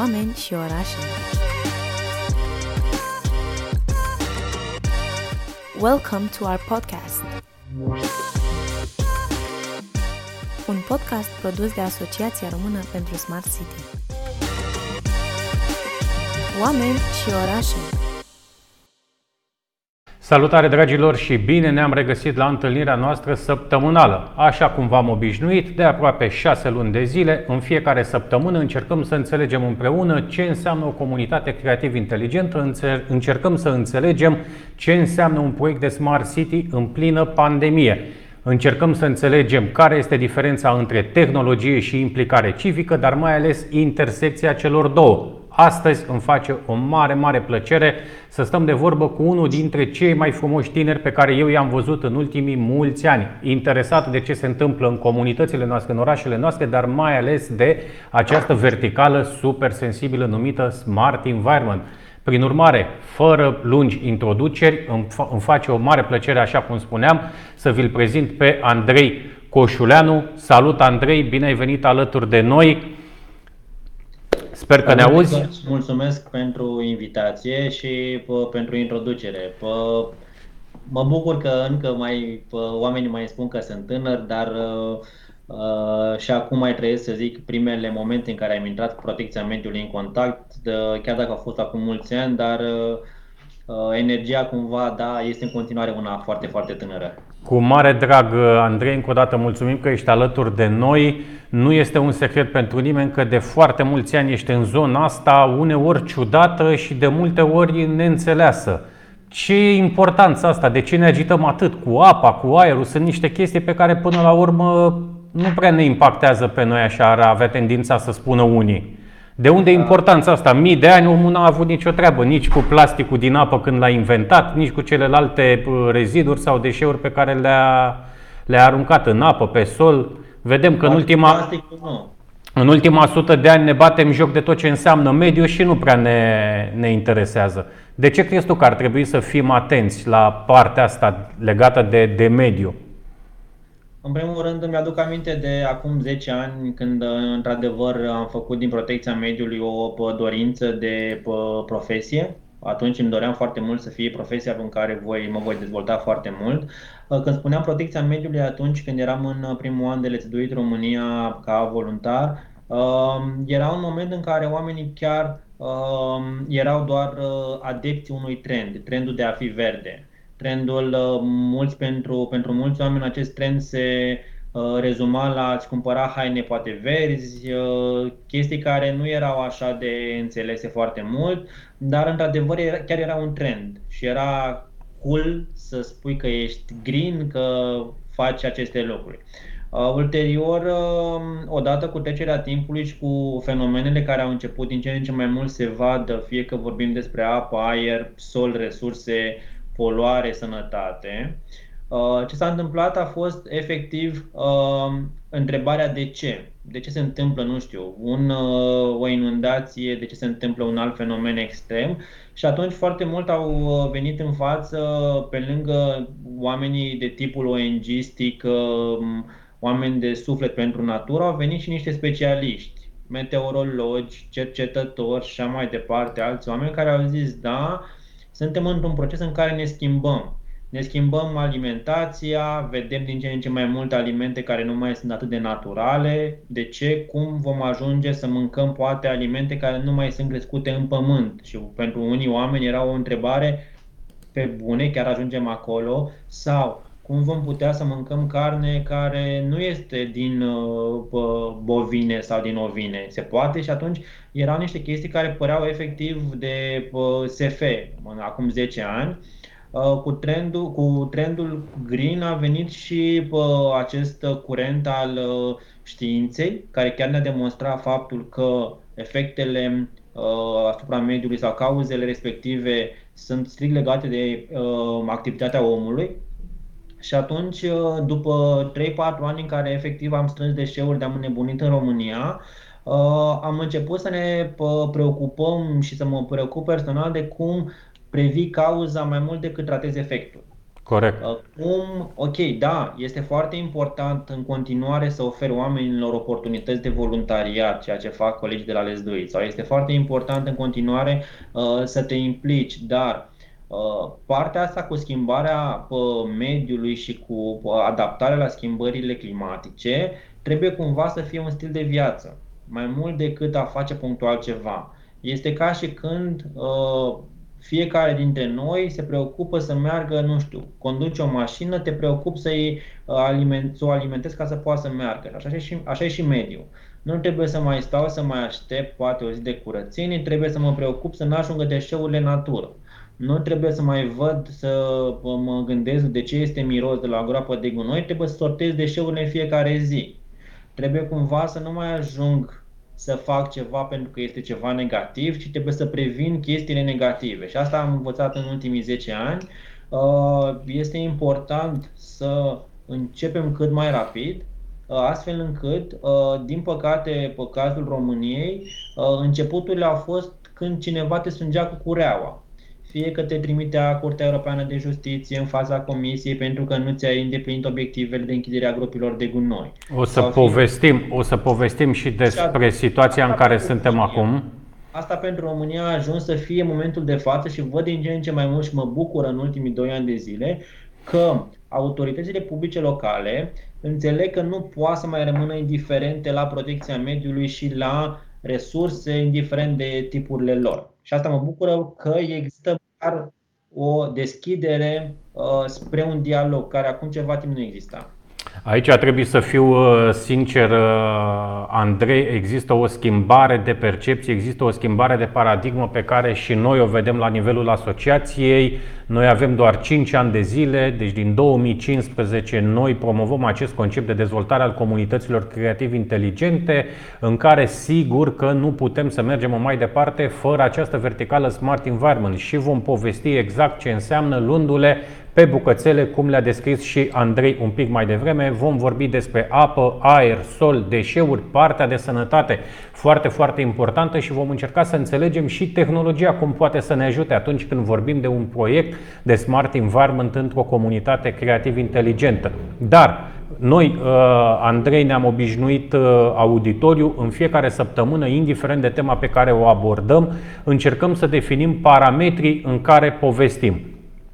oameni și orașe. Welcome to our podcast. Un podcast produs de Asociația Română pentru Smart City. Oameni și orașe. Salutare dragilor și bine ne-am regăsit la întâlnirea noastră săptămânală. Așa cum v-am obișnuit, de aproape 6 luni de zile, în fiecare săptămână încercăm să înțelegem împreună ce înseamnă o comunitate creativ inteligentă, încercăm să înțelegem ce înseamnă un proiect de Smart City în plină pandemie. Încercăm să înțelegem care este diferența între tehnologie și implicare civică, dar mai ales intersecția celor două. Astăzi îmi face o mare, mare plăcere să stăm de vorbă cu unul dintre cei mai frumoși tineri pe care eu i-am văzut în ultimii mulți ani, interesat de ce se întâmplă în comunitățile noastre, în orașele noastre, dar mai ales de această verticală super sensibilă numită Smart Environment. Prin urmare, fără lungi introduceri, îmi face o mare plăcere, așa cum spuneam, să vi-l prezint pe Andrei Coșuleanu. Salut Andrei, bine ai venit alături de noi. Sper că ne auzi. Mulțumesc pentru invitație și pentru introducere. Mă bucur că încă mai oamenii mai spun că sunt tânăr, dar Uh, și acum mai trăiesc, să zic, primele momente în care am intrat cu protecția mediului în contact, de, chiar dacă a fost acum mulți ani, dar uh, uh, energia cumva, da, este în continuare una foarte, foarte tânără. Cu mare drag, Andrei, încă o dată mulțumim că ești alături de noi. Nu este un secret pentru nimeni că de foarte mulți ani ești în zona asta, uneori ciudată și de multe ori neînțeleasă. Ce e importanța asta? De ce ne agităm atât cu apa, cu aerul? Sunt niște chestii pe care până la urmă nu prea ne impactează pe noi așa, ar avea tendința să spună unii. De unde importanța asta? Mii de ani omul n-a avut nicio treabă, nici cu plasticul din apă când l-a inventat, nici cu celelalte uh, reziduri sau deșeuri pe care le-a, le-a aruncat în apă, pe sol. Vedem că în ultima, în ultima sută de ani ne batem joc de tot ce înseamnă mediu și nu prea ne, ne interesează. De ce crezi tu că ar trebui să fim atenți la partea asta legată de, de mediu? În primul rând îmi aduc aminte de acum 10 ani când într-adevăr am făcut din protecția mediului o dorință de profesie. Atunci îmi doream foarte mult să fie profesia în care voi, mă voi dezvolta foarte mult. Când spuneam protecția mediului atunci când eram în primul an de Let's Do It România ca voluntar, era un moment în care oamenii chiar erau doar adepți unui trend, trendul de a fi verde trendul uh, mulți pentru, pentru mulți oameni acest trend se uh, rezuma la a-ți cumpăra haine poate verzi, uh, chestii care nu erau așa de înțelese foarte mult, dar într-adevăr chiar era un trend și era cool să spui că ești green, că faci aceste lucruri. Uh, ulterior, uh, odată cu trecerea timpului și cu fenomenele care au început din ce în ce mai mult se vadă, fie că vorbim despre apă, aer, sol, resurse, poluare, sănătate. Uh, ce s-a întâmplat a fost efectiv uh, întrebarea de ce. De ce se întâmplă, nu știu, un, uh, o inundație, de ce se întâmplă un alt fenomen extrem. Și atunci foarte mult au venit în față, pe lângă oamenii de tipul ONG-stic, oameni de suflet pentru natură, au venit și niște specialiști, meteorologi, cercetători și așa mai departe, alți oameni care au zis, da, suntem într-un proces în care ne schimbăm. Ne schimbăm alimentația, vedem din ce în ce mai multe alimente care nu mai sunt atât de naturale. De ce? Cum vom ajunge să mâncăm poate alimente care nu mai sunt crescute în pământ? Și pentru unii oameni era o întrebare pe bune, chiar ajungem acolo, sau cum vom putea să mâncăm carne care nu este din uh, bovine sau din ovine. Se poate și atunci erau niște chestii care păreau efectiv de uh, SF acum 10 ani. Uh, cu trendul, cu trendul green a venit și acest curent al științei, care chiar ne-a demonstrat faptul că efectele asupra mediului sau cauzele respective sunt strict legate de activitatea omului și atunci, uh, după 3-4 ani în care efectiv am strâns deșeuri de am înnebunit în România, uh, am început să ne uh, preocupăm și să mă preocup personal de cum previi cauza mai mult decât tratez efectul. Corect. Cum, ok, da, este foarte important în continuare să oferi oamenilor oportunități de voluntariat, ceea ce fac colegii de la Let's Do It, sau este foarte important în continuare uh, să te implici, dar uh, partea asta cu schimbarea uh, mediului și cu uh, adaptarea la schimbările climatice trebuie cumva să fie un stil de viață, mai mult decât a face punctual ceva. Este ca și când uh, fiecare dintre noi se preocupă să meargă, nu știu, conduci o mașină, te preocupi să-i uh, aliment, să o alimentezi ca să poată să meargă. Așa e și, așa e și mediul. Nu trebuie să mai stau să mai aștept poate o zi de curățenie, trebuie să mă preocup să nu ajungă deșeurile în natură. Nu trebuie să mai văd să uh, mă gândesc de ce este miros de la o groapă de gunoi, trebuie să sortez deșeurile în fiecare zi. Trebuie cumva să nu mai ajung să fac ceva pentru că este ceva negativ, ci trebuie să previn chestiile negative. Și asta am învățat în ultimii 10 ani. Uh, este important să începem cât mai rapid, uh, astfel încât, uh, din păcate, pe cazul României, începuturile au fost când cineva te strângea cu cureaua fie că te trimitea Curtea Europeană de Justiție în faza Comisiei pentru că nu ți-ai îndeplinit obiectivele de închidere a gropilor de gunoi. O să, povestim, fie... o să povestim și despre și situația în care suntem România. acum. Asta pentru România a ajuns să fie momentul de față și văd din ce în ce mai mult și mă bucur în ultimii doi ani de zile că autoritățile publice locale înțeleg că nu poate să mai rămână indiferente la protecția mediului și la resurse, indiferent de tipurile lor. Și asta mă bucură că există chiar o deschidere uh, spre un dialog, care acum ceva timp nu exista. Aici trebuie să fiu uh, sincer, uh, Andrei, există o schimbare de percepție, există o schimbare de paradigmă pe care și noi o vedem la nivelul asociației. Noi avem doar 5 ani de zile, deci din 2015 noi promovăm acest concept de dezvoltare al comunităților creativ inteligente, în care sigur că nu putem să mergem mai departe fără această verticală Smart Environment și vom povesti exact ce înseamnă luându-le pe bucățele, cum le-a descris și Andrei un pic mai devreme. Vom vorbi despre apă, aer, sol, deșeuri, partea de sănătate, foarte, foarte importantă și vom încerca să înțelegem și tehnologia cum poate să ne ajute atunci când vorbim de un proiect de smart environment într-o comunitate creativ inteligentă. Dar noi, uh, Andrei, ne-am obișnuit uh, auditoriu în fiecare săptămână, indiferent de tema pe care o abordăm, încercăm să definim parametrii în care povestim.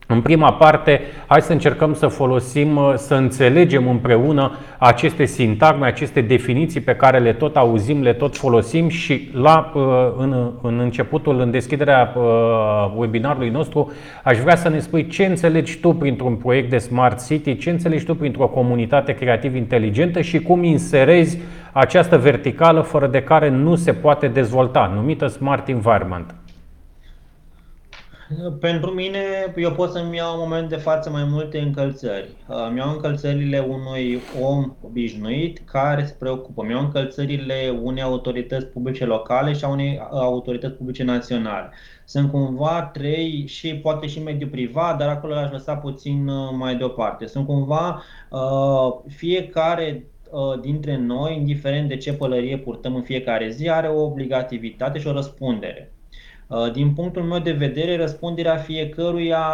În prima parte, hai să încercăm să folosim, uh, să înțelegem împreună aceste sintagme, aceste definiții pe care le tot auzim, le tot folosim și la, uh, în, în începutul, în deschiderea uh, webinarului nostru, aș vrea să ne spui ce înțelegi tu printr-un proiect de Smart City, ce înțelegi tu printr-o comunitate creativ inteligentă și cum inserezi această verticală fără de care nu se poate dezvolta, numită Smart Environment. Pentru mine, eu pot să-mi iau în moment de față mai multe încălțări. Îmi iau încălțările unui om obișnuit care se preocupă. Îmi iau încălțările unei autorități publice locale și a unei autorități publice naționale. Sunt cumva trei și poate și mediul privat, dar acolo aș lăsa puțin uh, mai deoparte. Sunt cumva uh, fiecare uh, dintre noi, indiferent de ce pălărie purtăm în fiecare zi, are o obligativitate și o răspundere. Uh, din punctul meu de vedere, răspunderea fiecăruia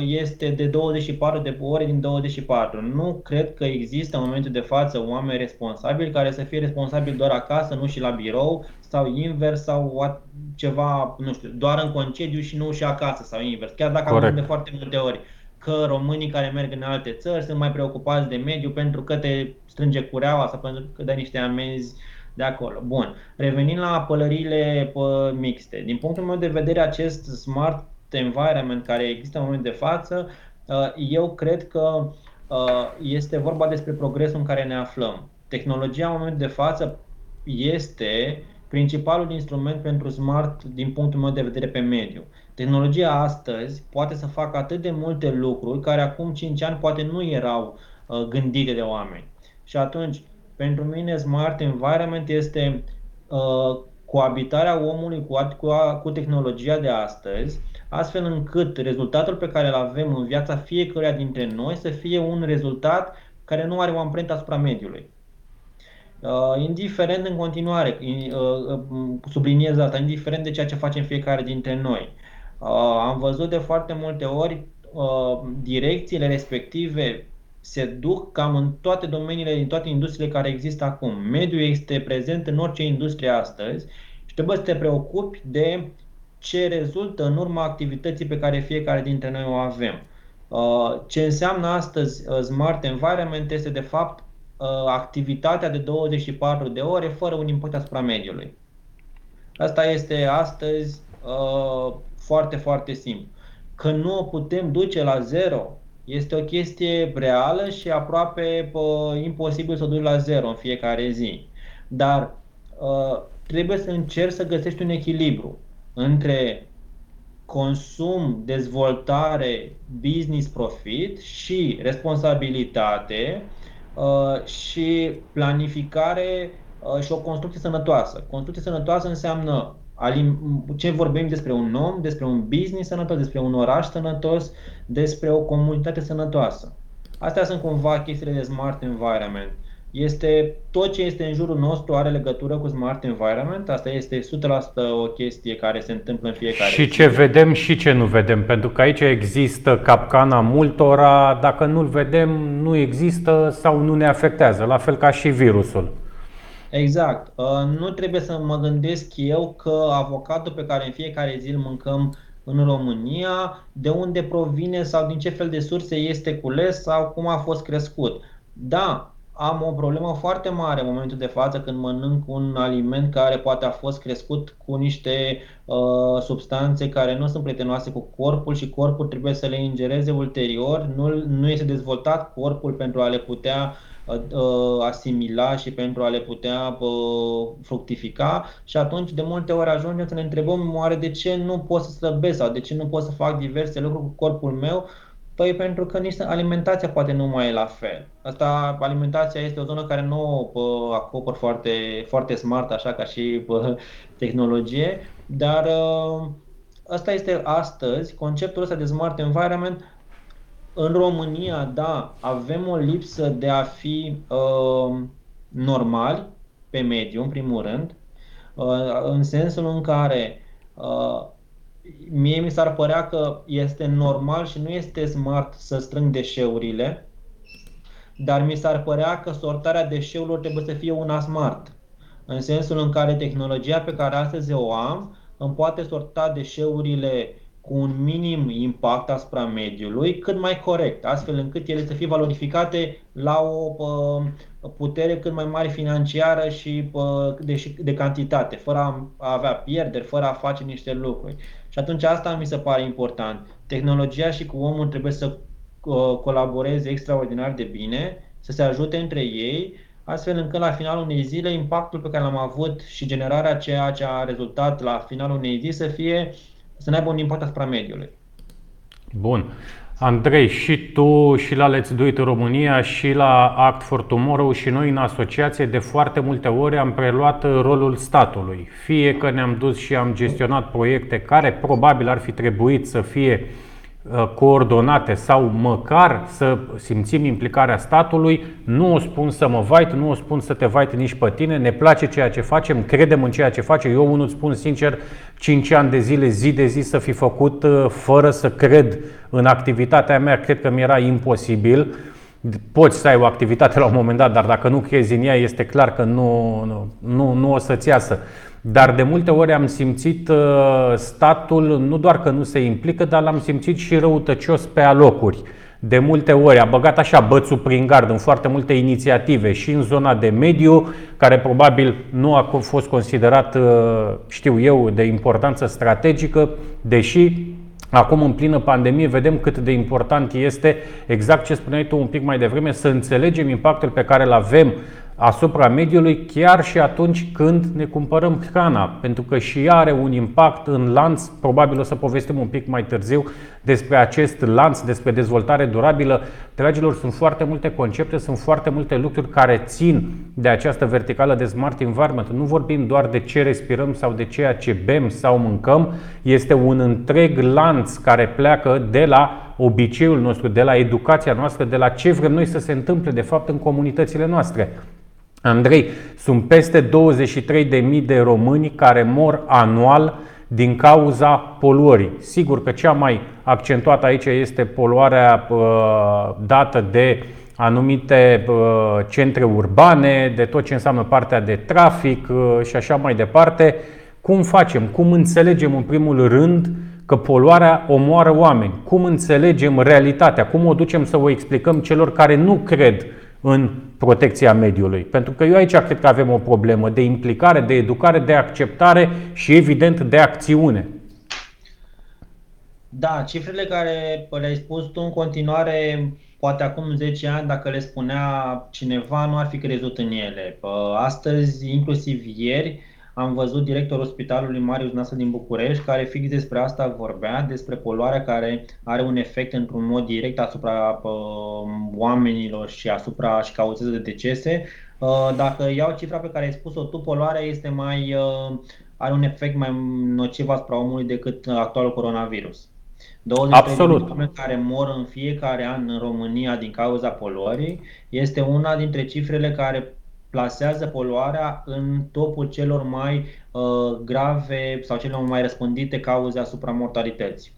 este de 24 de ore din 24. Nu cred că există în momentul de față oameni responsabili care să fie responsabili doar acasă, nu și la birou, sau invers, sau ceva, nu știu, doar în concediu și nu și acasă, sau invers. Chiar dacă am de foarte multe ori că românii care merg în alte țări sunt mai preocupați de mediu pentru că te strânge cureaua sau pentru că dă niște amenzi uh, de acolo. Bun. Revenind la pălăriile mixte. Din punctul meu de vedere, acest smart environment care există în momentul de față, uh, eu cred că uh, este vorba despre progresul în care ne aflăm. Tehnologia în momentul de față este principalul instrument pentru smart din punctul meu de vedere pe mediu. Tehnologia astăzi poate să facă atât de multe lucruri care acum 5 ani poate nu erau uh, gândite de oameni. Și atunci, pentru mine Smart Environment este uh, coabitarea omului cu, cu, cu tehnologia de astăzi, astfel încât rezultatul pe care îl avem în viața fiecăruia dintre noi să fie un rezultat care nu are o amprentă asupra mediului. Uh, indiferent în continuare, uh, uh, subliniez asta, indiferent de ceea ce facem fiecare dintre noi. Uh, am văzut de foarte multe ori uh, direcțiile respective se duc cam în toate domeniile, din toate industriile care există acum. Mediul este prezent în orice industrie astăzi și trebuie să te preocupi de ce rezultă în urma activității pe care fiecare dintre noi o avem. Uh, ce înseamnă astăzi uh, Smart Environment este de fapt uh, activitatea de 24 de ore fără un impact asupra mediului. Asta este astăzi foarte, foarte simplu. Că nu o putem duce la zero este o chestie reală și aproape pă, imposibil să o duci la zero în fiecare zi. Dar uh, trebuie să încerci să găsești un echilibru între consum, dezvoltare, business profit și responsabilitate uh, și planificare uh, și o construcție sănătoasă. Construcție sănătoasă înseamnă ce vorbim despre un om, despre un business sănătos, despre un oraș sănătos, despre o comunitate sănătoasă. Astea sunt cumva chestiile de smart environment. Este tot ce este în jurul nostru are legătură cu smart environment. Asta este 100% o chestie care se întâmplă în fiecare Și ce vedem și ce nu vedem, pentru că aici există capcana multora, dacă nu-l vedem, nu există sau nu ne afectează, la fel ca și virusul. Exact. Uh, nu trebuie să mă gândesc eu că avocatul pe care în fiecare zi îl mâncăm în România, de unde provine sau din ce fel de surse este cules sau cum a fost crescut. Da, am o problemă foarte mare în momentul de față când mănânc un aliment care poate a fost crescut cu niște uh, substanțe care nu sunt prietenoase cu corpul și corpul trebuie să le ingereze ulterior. Nu, nu este dezvoltat corpul pentru a le putea Uh, asimila și pentru a le putea uh, fructifica. Și atunci de multe ori ajungem să ne întrebăm oare de ce nu pot să slăbesc sau de ce nu pot să fac diverse lucruri cu corpul meu? Păi pentru că nici alimentația poate nu mai e la fel. Asta, alimentația este o zonă care nu o acopăr foarte, foarte smart, așa ca și pă, tehnologie, dar uh, asta este astăzi, conceptul ăsta de smart environment în România, da, avem o lipsă de a fi uh, normali pe mediu, în primul rând, uh, în sensul în care uh, mie mi s-ar părea că este normal și nu este smart să strâng deșeurile, dar mi s-ar părea că sortarea deșeurilor trebuie să fie una smart. În sensul în care tehnologia pe care astăzi o am îmi poate sorta deșeurile cu un minim impact asupra mediului, cât mai corect, astfel încât ele să fie valorificate la o putere cât mai mare financiară și de, de cantitate, fără a avea pierderi, fără a face niște lucruri. Și atunci asta mi se pare important. Tehnologia și cu omul trebuie să colaboreze extraordinar de bine, să se ajute între ei, astfel încât la finalul unei zile impactul pe care l-am avut și generarea ceea ce a rezultat la finalul unei zi să fie uh, să ne aibă un impact asupra mediului. Bun. Andrei, și tu și la Let's Do It România și la Act for Tomorrow și noi în asociație de foarte multe ori am preluat rolul statului. Fie că ne-am dus și am gestionat proiecte care probabil ar fi trebuit să fie uh, Uh, coordonate sau măcar să simțim implicarea statului. Nu o spun să mă vait, nu o spun să te vait nici pe tine, ne place ceea ce facem, credem în ceea ce facem. Eu unul spun sincer, 5 ani de zile, zi de zi să fi făcut uh, fără să cred în activitatea mea, cred că mi era imposibil. Poți să ai o activitate la un moment dat, dar dacă nu crezi în ea, este clar că nu, nu, nu, nu o să-ți iasă. Dar de multe ori am simțit uh, statul nu doar că nu se implică, dar l-am simțit și răutăcios pe alocuri. De multe ori a băgat așa bățul prin gard în foarte multe inițiative și în zona de mediu, care probabil nu a fost considerat, uh, știu eu, de importanță strategică, deși Acum, în plină pandemie, vedem cât de important este, exact ce spuneai tu un pic mai devreme, să înțelegem impactul pe care îl avem asupra mediului chiar și atunci când ne cumpărăm hrana, pentru că și ea are un impact în lanț, probabil o să povestim un pic mai târziu despre acest lanț, despre dezvoltare durabilă. Dragilor, sunt foarte multe concepte, sunt foarte multe lucruri care țin de această verticală de smart environment. Nu vorbim doar de ce respirăm sau de ceea ce bem sau mâncăm, este un întreg lanț care pleacă de la obiceiul nostru, de la educația noastră, de la ce vrem noi să se întâmple de fapt în comunitățile noastre. Andrei, sunt peste 23.000 de români care mor anual din cauza poluării. Sigur că cea mai accentuată aici este poluarea uh, dată de anumite uh, centre urbane, de tot ce înseamnă partea de trafic uh, și așa mai departe. Cum facem? Cum înțelegem în primul rând că poluarea omoară oameni? Cum înțelegem realitatea? Cum o ducem să o explicăm celor care nu cred în protecția mediului. Pentru că eu aici cred că avem o problemă de implicare, de educare, de acceptare și evident de acțiune. Da, cifrele care le-ai spus tu în continuare, poate acum 10 ani, dacă le spunea cineva, nu ar fi crezut în ele. Astăzi, inclusiv ieri, am văzut directorul Spitalului Marius Nasă din București, care fix despre asta vorbea, despre poluarea care are un efect într-un mod direct asupra uh, oamenilor și asupra și cauzează de decese. Uh, dacă iau cifra pe care ai spus-o tu, poluarea este mai, uh, are un efect mai nociv asupra omului decât actualul coronavirus. 23 Absolut. de oameni care mor în fiecare an în România din cauza poluării este una dintre cifrele care plasează poluarea în topul celor mai uh, grave sau celor mai răspândite cauze asupra mortalității.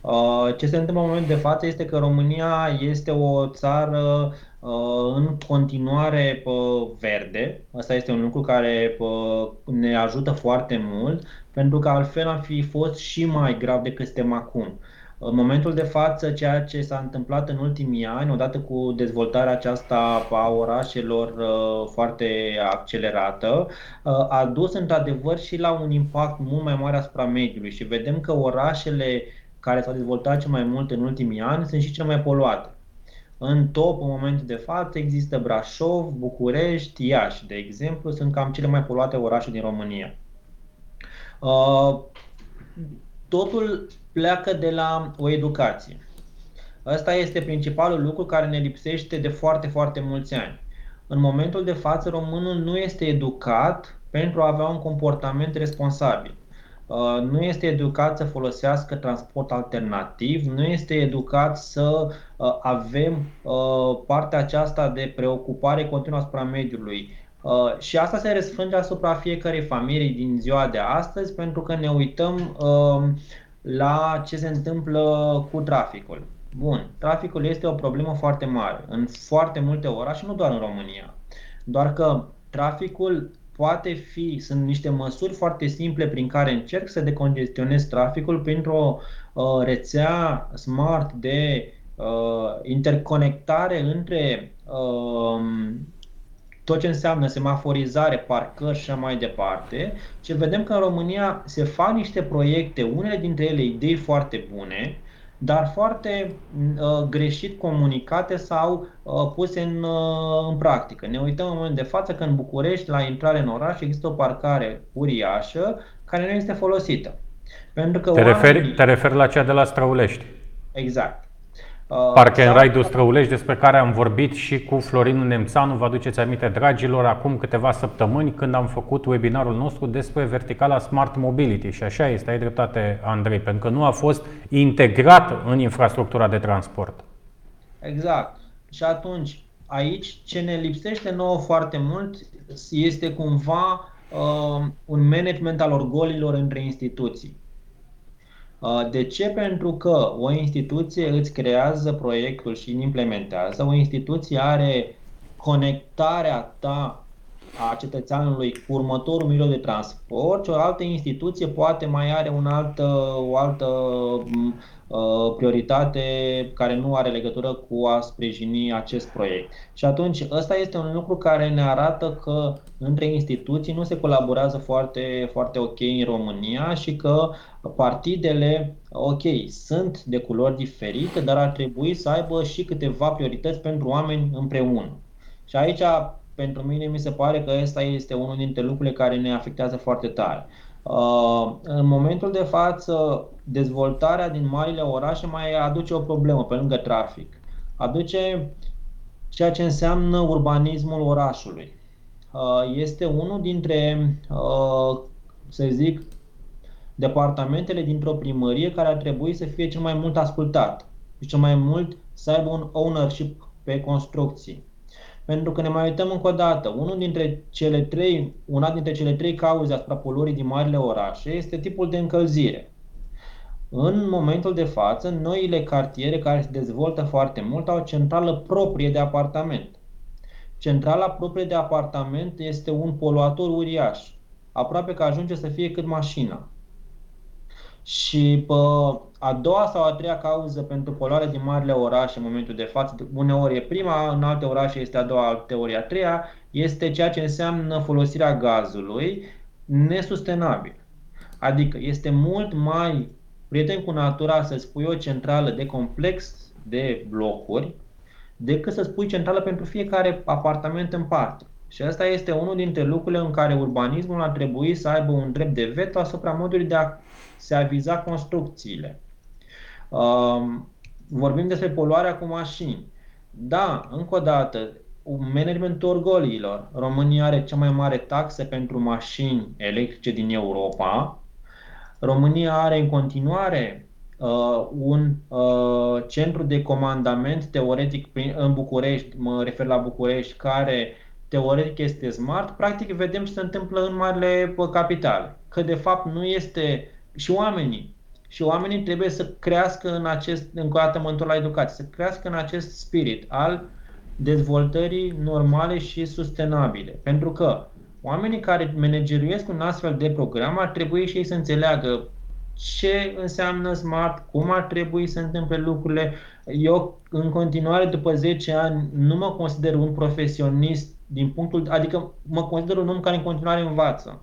Uh, ce se întâmplă în momentul de față este că România este o țară uh, în continuare uh, verde. Asta este un lucru care uh, ne ajută foarte mult, pentru că altfel am fi fost și mai grav decât suntem acum. În momentul de față, ceea ce s-a întâmplat în ultimii ani, odată cu dezvoltarea aceasta a orașelor uh, foarte accelerată, uh, a dus într-adevăr și la un impact mult mai mare asupra mediului și vedem că orașele care s-au dezvoltat cel mai mult în ultimii ani sunt și cele mai poluate. În top, în momentul de față, există Brașov, București, Iași, de exemplu, sunt cam cele mai poluate orașe din România. Uh, totul pleacă de la o educație. Ăsta este principalul lucru care ne lipsește de foarte, foarte mulți ani. În momentul de față, românul nu este educat pentru a avea un comportament responsabil. Uh, nu este educat să folosească transport alternativ, nu este educat să uh, avem uh, partea aceasta de preocupare continuă asupra mediului. Și asta se răsfrânge asupra fiecărei familii din ziua de astăzi, pentru că ne uităm la ce se întâmplă cu traficul. Bun, traficul este o problemă foarte mare în foarte multe orașe, nu doar în România. Doar că traficul poate fi, sunt niște măsuri foarte simple prin care încerc să decongestionez traficul printr-o uh, rețea smart de uh, interconectare între uh, tot ce înseamnă semaforizare, parcări și așa mai departe, și vedem că în România se fac niște proiecte, unele dintre ele idei foarte bune, dar foarte uh, greșit comunicate sau uh, puse în, uh, în practică. Ne uităm în moment de față că în București, la intrare în oraș, există o parcare uriașă care nu este folosită. Pentru că te, oamenii... referi, te referi la cea de la Străulești. Exact. Uh, Park and Ride Străulești, despre care am vorbit și cu Florin Nemțanu, vă aduceți aminte, dragilor, acum câteva săptămâni când am făcut webinarul nostru despre verticala Smart Mobility. Și așa este, ai dreptate, Andrei, pentru că nu a fost integrat în infrastructura de transport. Exact. Și atunci, aici, ce ne lipsește nouă foarte mult este cumva uh, un management al orgolilor între instituții. Uh, de ce? Pentru că o instituție îți creează proiectul și îl implementează, o instituție are conectarea ta a cetățeanului cu următorul mijloc de transport și o altă instituție poate mai are un altă, o altă Uh, prioritate care nu are legătură cu a sprijini acest proiect. Și atunci ăsta este un lucru care ne arată că între instituții nu se colaborează foarte, foarte ok în România și că partidele, ok, sunt de culori diferite, dar ar trebui să aibă și câteva priorități pentru oameni împreună. Și aici, pentru mine, mi se pare că ăsta este unul dintre lucrurile care ne afectează foarte tare. Uh, în momentul de față, dezvoltarea din marile orașe mai aduce o problemă pe lângă trafic. Aduce ceea ce înseamnă urbanismul orașului. Uh, este unul dintre, uh, să zic, departamentele dintr-o primărie care ar trebui să fie cel mai mult ascultat și cel mai mult să aibă un ownership pe construcții. Pentru că ne mai uităm încă o dată, unul dintre cele trei, una dintre cele trei cauze asupra poluării din marile orașe este tipul de încălzire. În momentul de față, noile cartiere care se dezvoltă foarte mult au o centrală proprie de apartament. Centrala proprie de apartament este un poluator uriaș, aproape că ajunge să fie cât mașina. Și pă, a doua sau a treia cauză pentru poluare din marile orașe în momentul de față, uneori e prima, în alte orașe este a doua, alte ori a treia, este ceea ce înseamnă folosirea gazului nesustenabil. Adică este mult mai prieten cu natura să-ți pui o centrală de complex de blocuri decât să-ți pui centrală pentru fiecare apartament în parte. Și asta este unul dintre lucrurile în care urbanismul ar trebui să aibă un drept de veto asupra modului de a se aviza construcțiile. Um, vorbim despre poluarea cu mașini. Da, încă o dată, managementul orgoliilor. România are cea mai mare taxe pentru mașini electrice din Europa. România are în continuare uh, un uh, centru de comandament teoretic în București, mă refer la București, care teoretic este smart. Practic vedem ce se întâmplă în marile capitale. Că de fapt nu este și oamenii. Și oamenii trebuie să crească în acest, încă o dată mă la educație, să crească în acest spirit al dezvoltării normale și sustenabile. Pentru că oamenii care manageruiesc un astfel de program ar trebui și ei să înțeleagă ce înseamnă smart, cum ar trebui să întâmple lucrurile. Eu, în continuare, după 10 ani, nu mă consider un profesionist din punctul, adică mă consider un om care în continuare învață.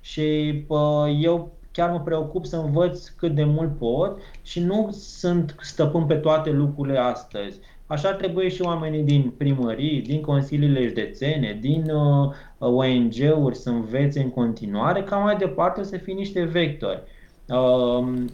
Și pă, eu chiar mă preocup să învăț cât de mult pot și nu sunt stăpân pe toate lucrurile astăzi. Așa trebuie și oamenii din primării, din consiliile județene, din uh, ONG-uri să învețe în continuare, ca mai departe să fie niște vectori. Uh,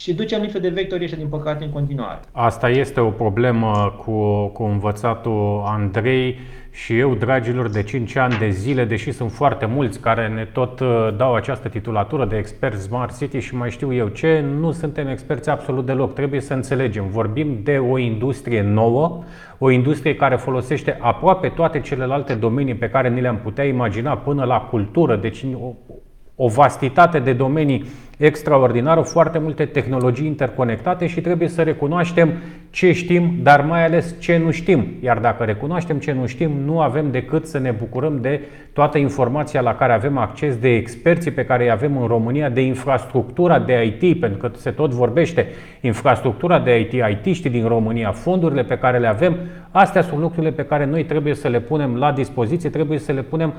și ducem lipsă de vectori ăștia, din păcate, în continuare. Asta este o problemă cu, cu învățatul Andrei și eu, dragilor, de 5 ani de zile, deși sunt foarte mulți care ne tot uh, dau această titulatură de expert Smart City și mai știu eu ce, nu suntem experți absolut deloc. Trebuie să înțelegem. Vorbim de o industrie nouă, o industrie care folosește aproape toate celelalte domenii pe care ni le-am putea imagina până la cultură, deci o, o vastitate de domenii extraordinară, foarte multe tehnologii interconectate și trebuie să recunoaștem ce știm, dar mai ales ce nu știm. Iar dacă recunoaștem ce nu știm, nu avem decât să ne bucurăm de toată informația la care avem acces, de experții pe care îi avem în România, de infrastructura de IT, pentru că se tot vorbește, infrastructura de IT, it din România, fondurile pe care le avem, astea sunt lucrurile pe care noi trebuie să le punem la dispoziție, trebuie să le punem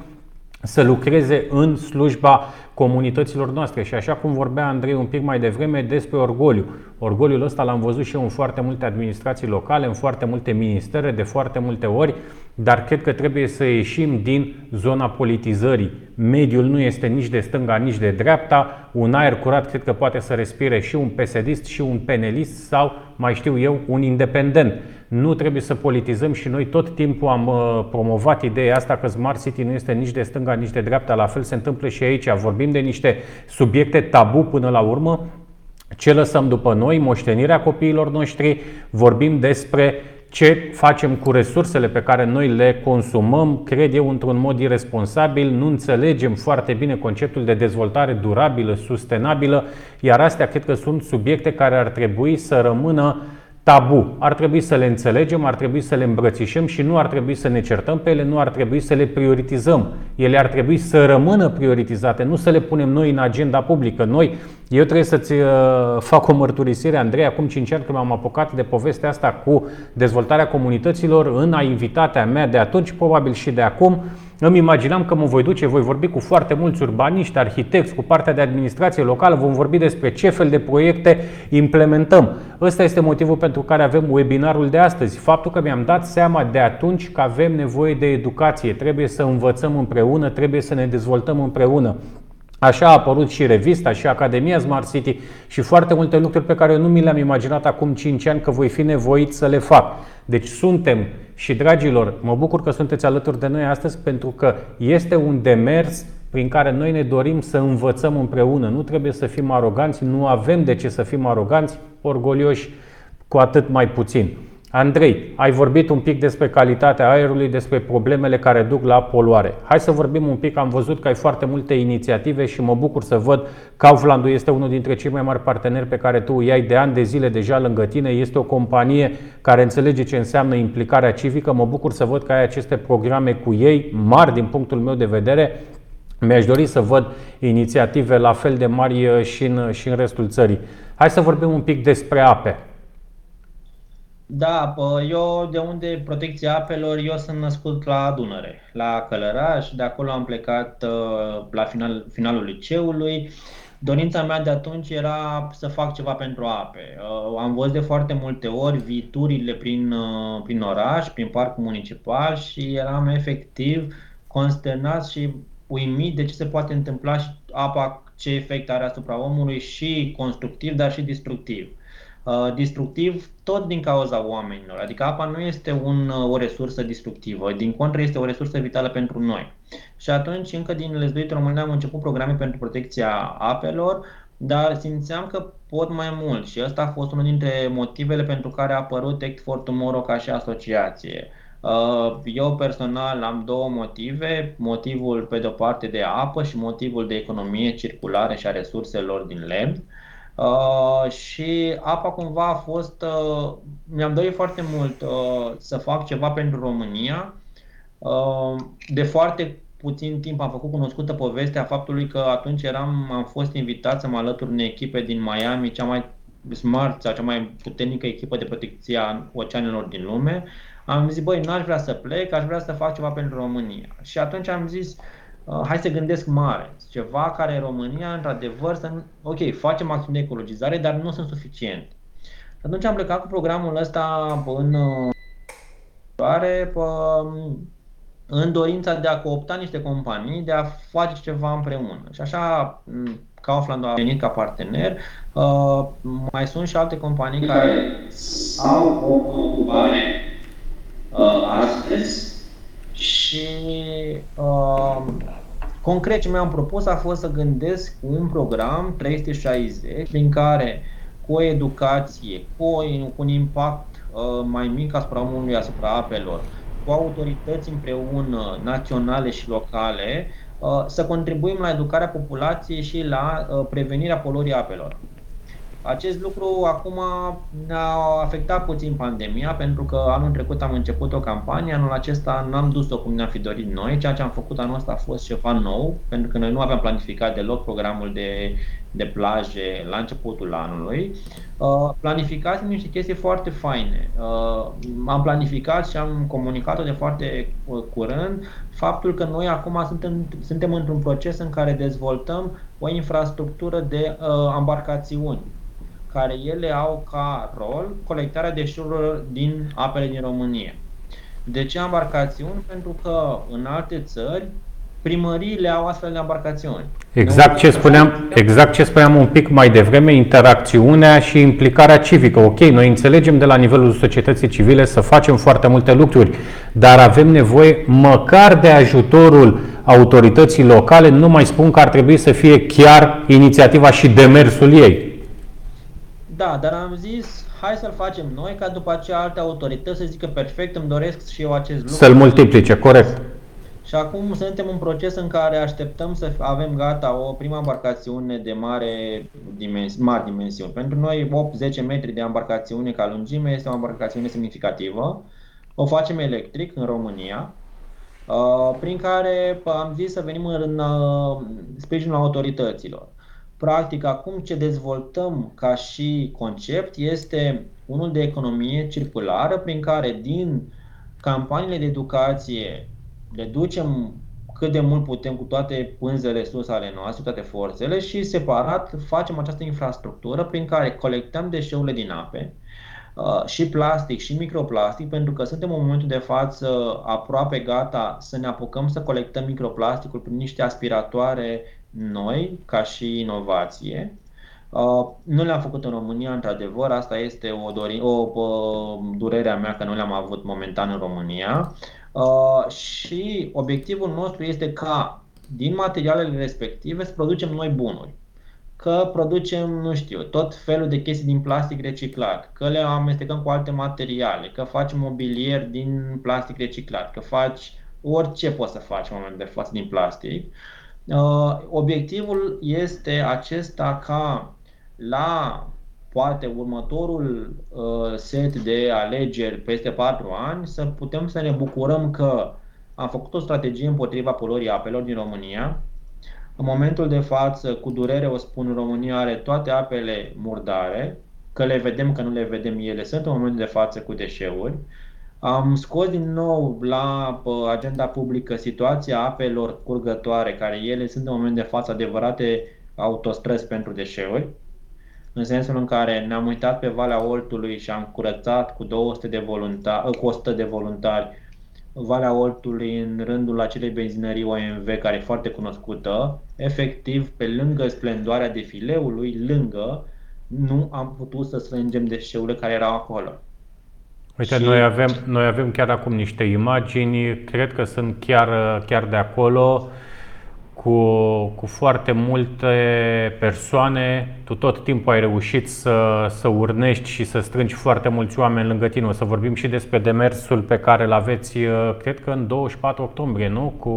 să lucreze în slujba comunităților noastre. Și așa cum vorbea Andrei un pic mai devreme despre orgoliu. Orgoliul ăsta l-am văzut și eu în foarte multe administrații locale, în foarte multe ministere, de foarte multe ori, dar cred că trebuie să ieșim din zona politizării. Mediul nu este nici de stânga, nici de dreapta. Un aer curat cred că poate să respire și un psd și un penelist sau, mai știu eu, un independent. Nu trebuie să politizăm și noi tot timpul am uh, promovat ideea asta că Smart City nu este nici de stânga, nici de dreapta. La fel se întâmplă și aici. Vorbim de niște subiecte tabu până la urmă. Ce lăsăm după noi, moștenirea copiilor noștri, vorbim despre ce facem cu resursele pe care noi le consumăm, cred eu, într-un mod irresponsabil, nu înțelegem foarte bine conceptul de dezvoltare durabilă, sustenabilă, iar astea cred că sunt subiecte care ar trebui să rămână uh, tabu. Ar trebui să le înțelegem, ar trebui să le îmbrățișăm și nu ar trebui să ne certăm pe ele, nu ar trebui să le prioritizăm. Ele ar trebui să rămână prioritizate, nu să le punem noi în agenda publică. Noi, eu trebuie să-ți uh, fac o mărturisire, Andrei, acum 5 ani când m-am apucat de povestea asta cu dezvoltarea comunităților în a invitatea mea de atunci, probabil și de acum, îmi imaginam că mă voi duce, voi vorbi cu foarte mulți urbaniști, arhitecți, cu partea de administrație locală, vom vorbi despre ce fel de proiecte implementăm. Ăsta este motivul pentru care avem webinarul de astăzi. Faptul că mi-am dat seama de atunci că avem nevoie de educație, trebuie să învățăm împreună, trebuie să ne dezvoltăm împreună. Așa a apărut și revista și Academia Smart City și foarte multe lucruri pe care eu nu mi le-am imaginat acum 5 ani că voi fi nevoit să le fac. Deci suntem și dragilor, mă bucur că sunteți alături de noi astăzi pentru că este un demers prin care noi ne dorim să învățăm împreună. Nu trebuie să fim aroganți, nu avem de ce să fim aroganți, orgolioși, cu atât mai puțin. Andrei, ai vorbit un pic despre calitatea aerului, despre problemele care duc la poluare. Hai să vorbim un pic, am văzut că ai foarte multe inițiative și mă bucur să văd Kauflandul este unul dintre cei mai mari parteneri pe care tu îi ai de ani de zile deja lângă tine. Este o companie care înțelege ce înseamnă implicarea civică. Mă bucur să văd că ai aceste programe cu ei, mari din punctul meu de vedere. Mi-aș dori să văd inițiative la fel de mari uh, și în, și în restul țării. Hai să vorbim un pic despre ape. Da, eu de unde protecția apelor, eu sunt născut la Dunăre, la Călăraș, de acolo am plecat uh, la final, finalul liceului. Dorința mea de atunci era să fac ceva pentru ape. Uh, am văzut de foarte multe ori viiturile prin, uh, prin oraș, prin parcul municipal și eram efectiv consternat și uimit de ce se poate întâmpla și apa, ce efect are asupra omului și constructiv, dar și destructiv. Uh, destructiv tot din cauza oamenilor. Adică apa nu este un, uh, o resursă destructivă, din contră este o resursă vitală pentru noi. Și atunci, încă din Lezduit România, am început programe pentru protecția apelor, dar simțeam că pot mai mult și ăsta a fost unul dintre motivele pentru care a apărut Act for Tomorrow ca și asociație. Uh, eu personal am două motive, motivul pe de o parte de apă și motivul de economie circulară și a resurselor din lemn. Uh, și apa cumva a fost, uh, mi-am dorit foarte mult uh, să fac ceva pentru România. Uh, de foarte puțin timp am făcut cunoscută povestea faptului că atunci eram, am fost invitat să mă alătur unei echipe din Miami, cea mai smart sau cea mai puternică echipă de protecție a oceanelor din lume. Am zis, băi, n-aș vrea să plec, aș vrea să fac ceva pentru România. Și atunci am zis, uh, Uh, hai să gândesc mare. Ceva care în România, într-adevăr, să nu... ok, facem acțiuni de ecologizare, dar nu sunt suficiente. Atunci am plecat cu programul ăsta în uh, în dorința de a coopta niște companii, de a face ceva împreună. Și așa Kaufland a venit ca partener. Uh, mai sunt și alte companii care au o ocupare astăzi și uh, concret ce mi-am propus a fost să gândesc un program 360 prin care cu o educație, cu, o, cu un impact uh, mai mic asupra omului, asupra apelor, cu autorități împreună, naționale și locale, uh, să contribuim la educarea populației și la uh, prevenirea poluării apelor. Acest lucru acum ne-a afectat puțin pandemia, pentru că anul trecut am început o campanie, anul acesta n-am dus-o cum ne-am fi dorit noi. Ceea ce am făcut anul ăsta a fost ceva nou, pentru că noi nu aveam planificat deloc programul de, de plaje la începutul anului. Uh, planificat niște chestii foarte faine. Uh, am planificat și am comunicat-o de foarte uh, curând faptul că noi acum suntem, suntem într-un proces în care dezvoltăm o infrastructură de uh, embarcațiuni care ele au ca rol colectarea deșeurilor din apele din România. De ce embarcațiuni? Pentru că în alte țări primăriile au astfel de embarcațiuni. Exact ce, spuneam, exact ce spuneam un pic mai devreme, interacțiunea și implicarea civică. Ok, noi înțelegem de la nivelul societății civile să facem foarte multe lucruri, dar avem nevoie măcar de ajutorul autorității locale, nu mai spun că ar trebui să fie chiar inițiativa și demersul ei. Da, dar am zis, hai să-l facem noi, ca după aceea alte autorități să zică perfect, îmi doresc și eu acest lucru. Să-l multiplice, corect. Și acum suntem în proces în care așteptăm să avem gata o prima embarcațiune de mare dimensi- mari dimensiuni. Pentru noi 8-10 metri de embarcațiune ca lungime este o embarcațiune semnificativă. O facem electric în România, uh, prin care am zis să venim în uh, sprijinul autorităților. Practic, acum ce dezvoltăm ca și concept este unul de economie circulară prin care din campaniile de educație le ducem cât de mult putem cu toate pânzele sus ale noastre, toate forțele și separat facem această infrastructură prin care colectăm deșeurile din ape, uh, și plastic și microplastic, pentru că suntem în momentul de față aproape gata să ne apucăm să colectăm microplasticul prin niște aspiratoare noi, ca și inovație. Uh, nu le-am făcut în România, într-adevăr, asta este o, dori, o, o durerea mea că nu le-am avut momentan în România. Uh, și obiectivul nostru este ca din materialele respective să producem noi bunuri că producem, nu știu, tot felul de chestii din plastic reciclat, că le amestecăm cu alte materiale, că faci mobilier din plastic reciclat, că faci orice poți să faci în momentul de față din plastic. Uh, obiectivul este acesta ca la poate următorul uh, set de alegeri peste 4 ani să putem să ne bucurăm că am făcut o strategie împotriva poluării apelor din România. În momentul de față, cu durere o spun, România are toate apele murdare, că le vedem, că nu le vedem, ele sunt în momentul de față cu deșeuri. Am scos din nou la agenda publică situația apelor curgătoare, care ele sunt în moment de față adevărate autostrăzi pentru deșeuri, în sensul în care ne-am uitat pe Valea Oltului și am curățat cu 200 de voluntari, cu 100 de voluntari Valea Oltului în rândul acelei benzinării OMV, care e foarte cunoscută, efectiv, pe lângă splendoarea defileului, lângă, nu am putut să strângem deșeurile care erau acolo. Uite, și... noi, avem, noi avem chiar acum niște imagini, cred că sunt chiar, chiar de acolo cu, cu foarte multe persoane, tu tot timpul ai reușit să, să urnești și să strângi foarte mulți oameni lângă tine. O să vorbim și despre demersul pe care îl aveți, uh, cred că în 24 octombrie, nu? Cu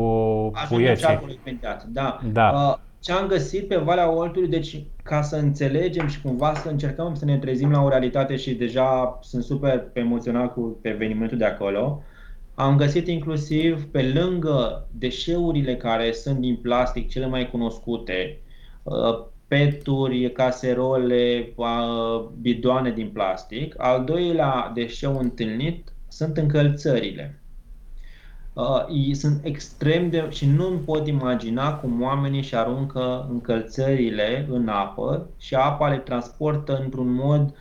puieții. Da. da. Uh, ce am găsit pe Valea Oltului, deci ca să înțelegem și cumva să încercăm să ne trezim la o realitate și deja sunt super emoționat cu evenimentul de acolo, am găsit inclusiv pe lângă deșeurile care sunt din plastic cele mai cunoscute, uh, peturi, caserole, uh, bidoane din plastic. Al doilea deșeu întâlnit sunt încălțările. Uh, sunt extrem de. și nu îmi pot imagina cum oamenii își aruncă încălțările în apă și apa le transportă într-un mod.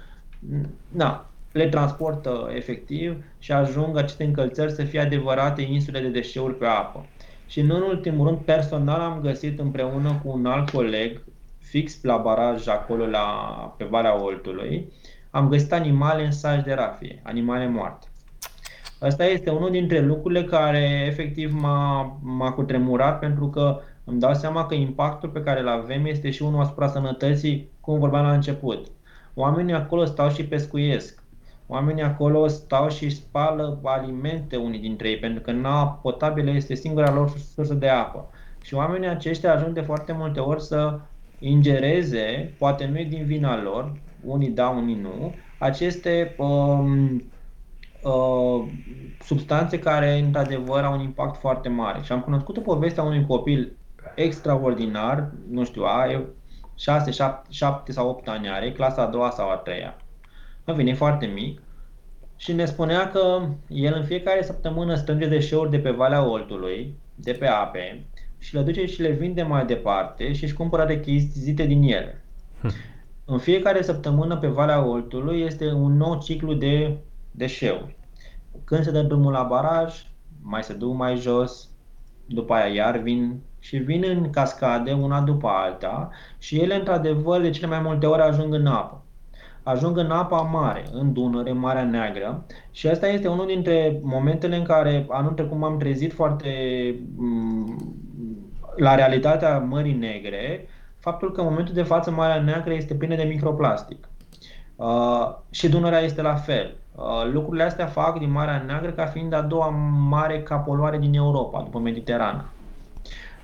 Na, le transportă efectiv și ajung aceste încălțări să fie adevărate insule de deșeuri pe apă. Și nu în ultimul rând, personal am găsit împreună cu un alt coleg, fix la baraj acolo la, pe Valea Oltului, am găsit animale în saj de rafie, animale moarte. Asta este unul dintre lucrurile care efectiv m-a, m-a cutremurat pentru că îmi dau seama că impactul pe care îl avem este și unul asupra sănătății, cum vorbeam la început. Oamenii acolo stau și pescuiesc. Oamenii acolo stau și spală alimente unii dintre ei, pentru că apa potabilă este singura lor sursă de apă. Și oamenii aceștia ajung de foarte multe ori să ingereze, poate nu e din vina lor, unii da, unii nu, aceste um, uh, substanțe care într-adevăr au un impact foarte mare. Și am cunoscut o poveste a unui copil extraordinar, nu știu, are 6, 7, 7 sau 8 ani are, clasa a doua sau a treia a venit foarte mic și ne spunea că el în fiecare săptămână strânge deșeuri de pe Valea Oltului, de pe ape, și le duce și le vinde mai departe și își cumpără rechizite din ele. Hm. În fiecare săptămână pe Valea Oltului este un nou ciclu de deșeuri. Când se dă drumul la baraj, mai se duc mai jos, după aia iar vin și vin în cascade una după alta și ele într-adevăr de cele mai multe ori ajung în apă ajung în apa mare, în Dunăre, în Marea Neagră și asta este unul dintre momentele în care anul trecut m-am trezit foarte mm, la realitatea Mării Negre, faptul că în momentul de față Marea Neagră este plină de microplastic. Uh, și Dunărea este la fel. Uh, lucrurile astea fac din Marea Neagră ca fiind a doua mare ca poluare din Europa, după Mediterana.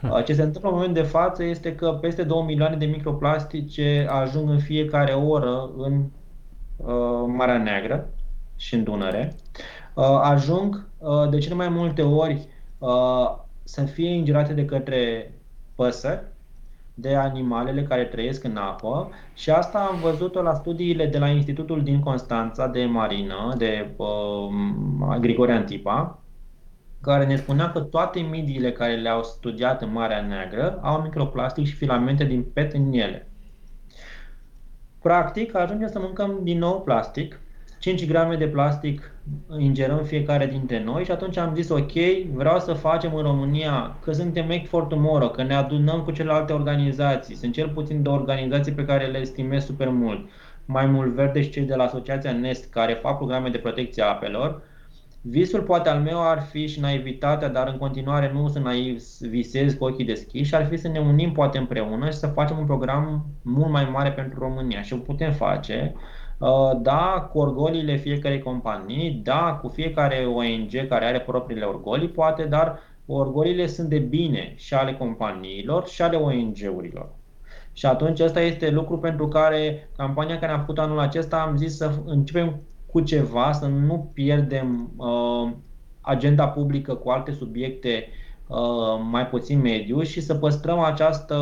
Uh, ce se întâmplă în momentul de față este că peste 2 milioane de microplastice ajung în fiecare oră în uh, Marea Neagră și în Dunăre. Uh, ajung uh, de cele mai multe ori uh, să fie ingerate de către păsări, de animalele care trăiesc în apă și asta am văzut-o la studiile de la Institutul din Constanța de Marină, de uh, Grigore Antipa, care ne spunea că toate midiile care le-au studiat în Marea Neagră au microplastic și filamente din PET în ele. Practic, ajungem să mâncăm din nou plastic, 5 grame de plastic ingerăm fiecare dintre noi și atunci am zis ok, vreau să facem în România, că suntem Make for Tomorrow, că ne adunăm cu celelalte organizații, sunt cel puțin două organizații pe care le estimez super mult, mai mult verde și cei de la Asociația NEST care fac programe de protecție a apelor, Visul poate al meu ar fi și naivitatea, dar în continuare nu sunt naiv, visez cu ochii deschiși și ar fi să ne unim poate împreună și să facem un program mult mai mare pentru România și o putem face. Uh, da, cu orgoliile fiecarei companii, da, cu fiecare ONG care are propriile orgolii, poate, dar orgoliile sunt de bine și ale companiilor și ale ONG-urilor. Și atunci ăsta este lucru pentru care campania care am făcut anul acesta am zis să începem cu ceva, să nu pierdem uh, agenda publică cu alte subiecte uh, mai puțin mediu și să păstrăm această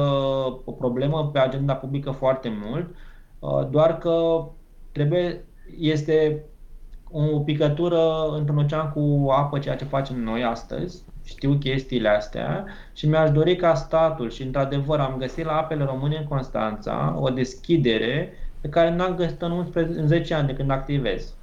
problemă pe agenda publică foarte mult, uh, doar că trebuie, este o picătură într-un ocean cu apă, ceea ce facem noi astăzi, știu chestiile astea și mi-aș dori ca statul, și într-adevăr am găsit la apele române în Constanța o deschidere pe care n-am găsit în, 11, în 10 ani de când activez.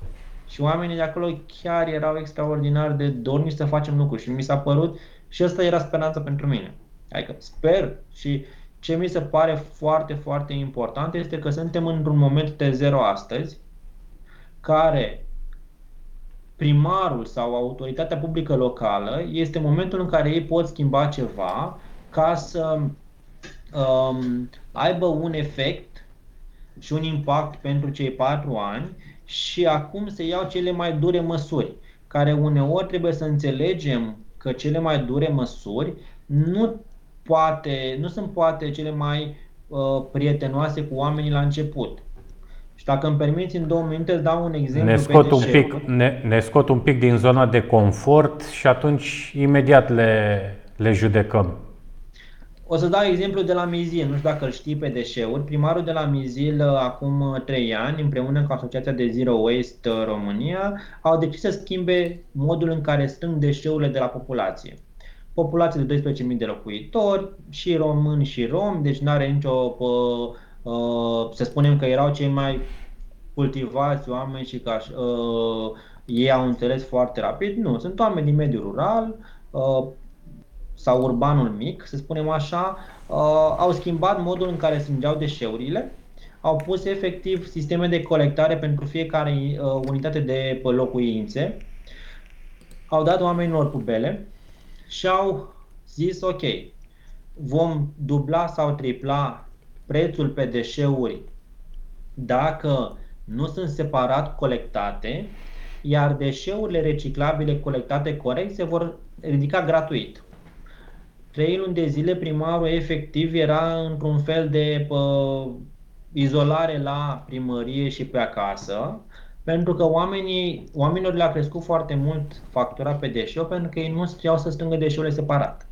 Și oamenii de acolo chiar erau extraordinar de dorni să facem lucruri și mi s-a părut și asta era speranța pentru mine. Adică sper și ce mi se pare foarte, foarte important este că suntem într-un moment de zero astăzi care primarul sau autoritatea publică locală este momentul în care ei pot schimba ceva ca să um, aibă un efect și un impact pentru cei patru ani și acum se iau cele mai dure măsuri, care uneori trebuie să înțelegem că cele mai dure măsuri nu, poate, nu sunt poate cele mai uh, prietenoase cu oamenii la început. Și dacă îmi permiți în două minute, îți dau un exemplu. Ne scot, un pic, ne, ne scot un pic din zona de confort și atunci imediat le, le judecăm. O să dau exemplu de la Mizil, nu știu dacă îl știi pe deșeuri. Primarul de la Mizil uh, acum 3 uh, ani, împreună cu Asociația de Zero Waste uh, România, au decis să schimbe modul în care strâng deșeurile de la populație. Populație de 12.000 de locuitori, și români și romi, deci nu are nicio Uh, să spunem că erau cei mai cultivați oameni și că uh, ei au înțeles foarte rapid. Nu, sunt oameni din mediul rural uh, sau urbanul mic, să spunem așa, uh, au schimbat modul în care strângeau deșeurile, au pus efectiv sisteme de colectare pentru fiecare uh, unitate de locuințe, au dat oamenilor pubele și au zis ok, vom dubla sau tripla prețul pe deșeuri dacă nu sunt separat colectate, iar deșeurile reciclabile colectate corect se vor ridica gratuit. Trei luni de zile primarul efectiv era într-un fel de pă, izolare la primărie și pe acasă, pentru că oamenii, oamenilor le-a crescut foarte mult factura pe deșeu pentru că ei nu știau să strângă deșeurile separat.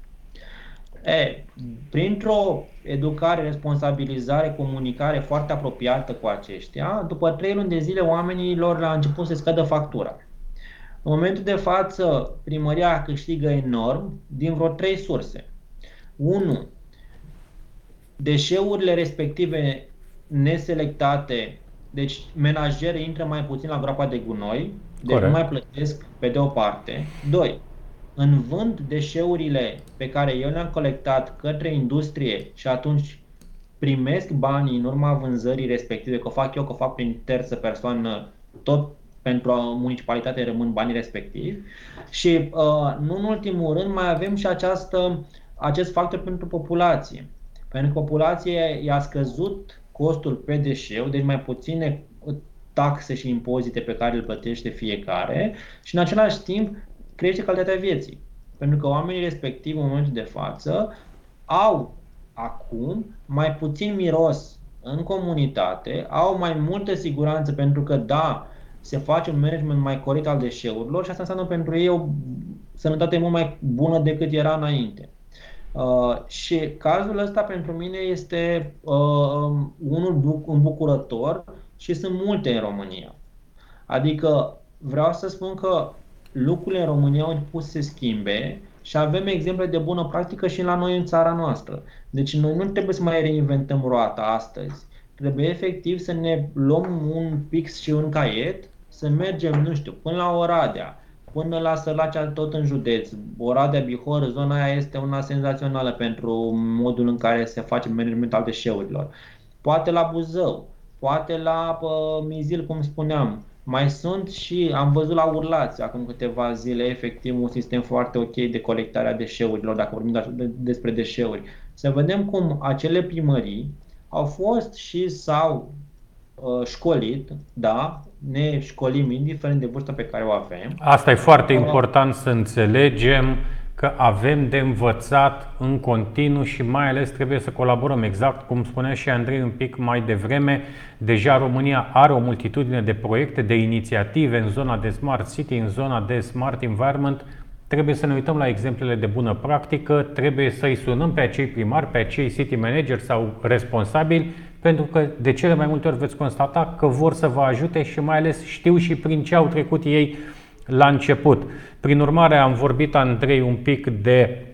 E, printr-o educare, responsabilizare, comunicare foarte apropiată cu aceștia, după trei luni de zile oamenilor la început să scadă factura. În momentul de față, primăria câștigă enorm din vreo trei surse. 1. Deșeurile respective neselectate, deci menajere intră mai puțin la groapa de gunoi, deci Corect. nu mai plătesc pe de o parte. 2 vând deșeurile pe care eu le-am colectat către industrie și atunci primesc banii în urma vânzării respective, că o fac eu, că o fac prin terță persoană, tot pentru municipalitate rămân banii respectivi. Și uh, nu în ultimul rând mai avem și această, acest factor pentru populație. Pentru că populația i-a scăzut costul pe deșeu, deci mai puține taxe și impozite pe care îl plătește fiecare și în același timp crește calitatea vieții. Pentru că oamenii respectivi în momentul de față au acum mai puțin miros în comunitate, au mai multă siguranță pentru că da, se face un management mai corect al deșeurilor și asta înseamnă pentru ei o sănătate mult mai bună decât era înainte. Uh, și cazul ăsta pentru mine este uh, unul îmbucurător și sunt multe în România. Adică vreau să spun că lucrurile în România au început să se schimbe și avem exemple de bună practică și la noi în țara noastră. Deci noi nu trebuie să mai reinventăm roata astăzi. Trebuie efectiv să ne luăm un pix și un caiet, să mergem, nu știu, până la Oradea, până la Sălacea, tot în județ. Oradea, Bihor, zona aia este una senzațională pentru modul în care se face management al deșeurilor. Poate la Buzău, poate la uh, Mizil, cum spuneam, Mai sunt și, am văzut la Urlați acum câteva zile, efectiv un sistem foarte ok de colectare a deșeurilor, dacă vorbim despre deșeuri. Să vedem cum acele primării au fost și s-au uh, școlit, da, ne școlim indiferent de vârsta pe care o avem. Asta e foarte important să înțelegem că avem de învățat în continuu și mai ales trebuie să colaborăm. Exact cum spunea și Andrei un pic mai devreme, deja România are o multitudine de proiecte, de inițiative în zona de Smart City, în zona de Smart Environment. Trebuie să ne uităm la exemplele de bună practică, trebuie să-i sunăm pe acei primari, pe acei city manager sau responsabili, pentru că de cele mai multe ori veți constata că vor să vă ajute și mai ales știu și prin ce au trecut ei la început. Prin urmare, am vorbit, Andrei, un pic de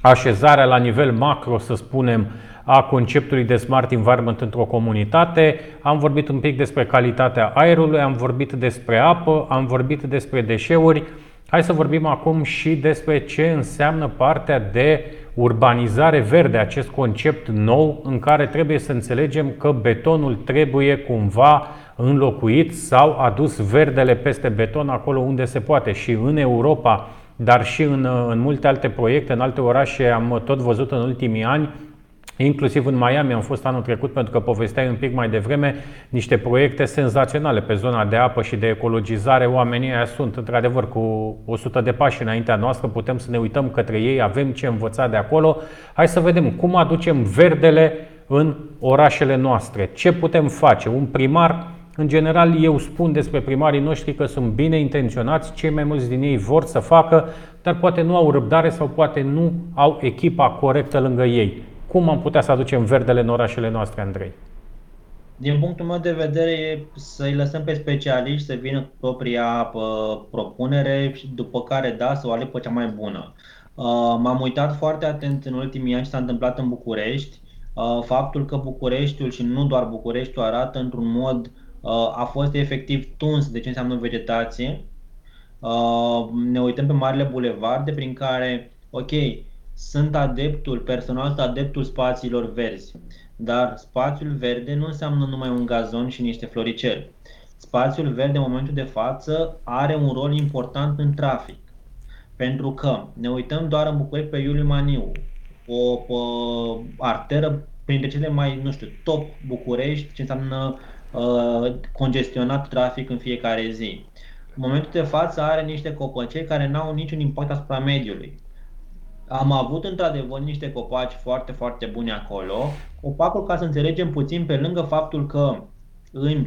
așezarea la nivel macro, să spunem, a conceptului de smart environment într-o comunitate, am vorbit un pic despre calitatea aerului, am vorbit despre apă, am vorbit despre deșeuri. Hai să vorbim acum și despre ce înseamnă partea de urbanizare verde, acest concept nou în care trebuie să înțelegem că betonul trebuie cumva înlocuit sau adus verdele peste beton acolo unde se poate. Și în Europa, dar și în, în multe alte proiecte, în alte orașe am tot văzut în ultimii ani, Inclusiv în Miami am fost anul trecut pentru că povesteai un pic mai devreme niște proiecte senzaționale pe zona de apă și de ecologizare. Oamenii aia sunt într-adevăr cu 100 de pași înaintea noastră, putem să ne uităm către ei, avem ce învăța de acolo. Hai să vedem cum aducem verdele în orașele noastre. Ce putem face? Un primar în general, eu spun despre primarii noștri că sunt bine intenționați, cei mai mulți din ei vor să facă, dar poate nu au răbdare sau poate nu au echipa corectă lângă ei. Cum am putea să aducem verdele în orașele noastre, Andrei? Din punctul meu de vedere e să-i lăsăm pe specialiști să vină cu propria propunere și după care da, să o aleg pe cea mai bună. M-am uitat foarte atent în ultimii ani ce s-a întâmplat în București. Faptul că Bucureștiul și nu doar Bucureștiul arată într-un mod a fost efectiv tuns de ce înseamnă vegetație. Ne uităm pe marile bulevarde prin care, ok, sunt adeptul, personal sunt adeptul spațiilor verzi, dar spațiul verde nu înseamnă numai un gazon și niște floriceli. Spațiul verde în momentul de față are un rol important în trafic. Pentru că ne uităm doar în București pe Iuliu Maniu, o, o arteră printre cele mai, nu știu, top București, ce înseamnă uh, congestionat trafic în fiecare zi. În momentul de față are niște copăcei care nu au niciun impact asupra mediului. Am avut într-adevăr niște copaci foarte, foarte buni acolo. Copacul, ca să înțelegem puțin, pe lângă faptul că în,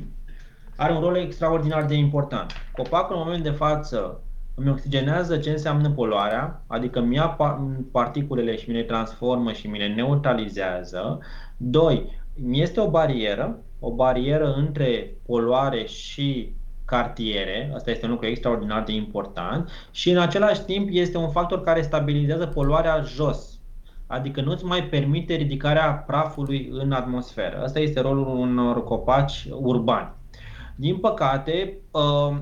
are un rol extraordinar de important. Copacul, în momentul de față, îmi oxigenează ce înseamnă poluarea, adică mi ia particulele și mi le transformă și mi le neutralizează. Doi, mi este o barieră, o barieră între poluare și cartiere, asta este un lucru extraordinar de important și în același timp este un factor care stabilizează poluarea jos, adică nu-ți mai permite ridicarea prafului în atmosferă. Asta este rolul unor copaci urbani. Din păcate, uh,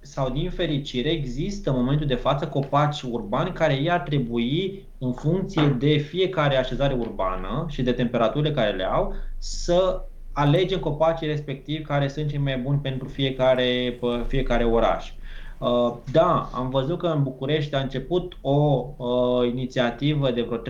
sau din fericire, există în momentul de față copaci urbani care ei ar trebui, în funcție de fiecare așezare urbană și de temperaturile care le au, să alegem copacii respectivi care sunt cei mai buni pentru fiecare, fiecare oraș. Uh, da, am văzut că în București a început o uh, inițiativă de vreo 3-4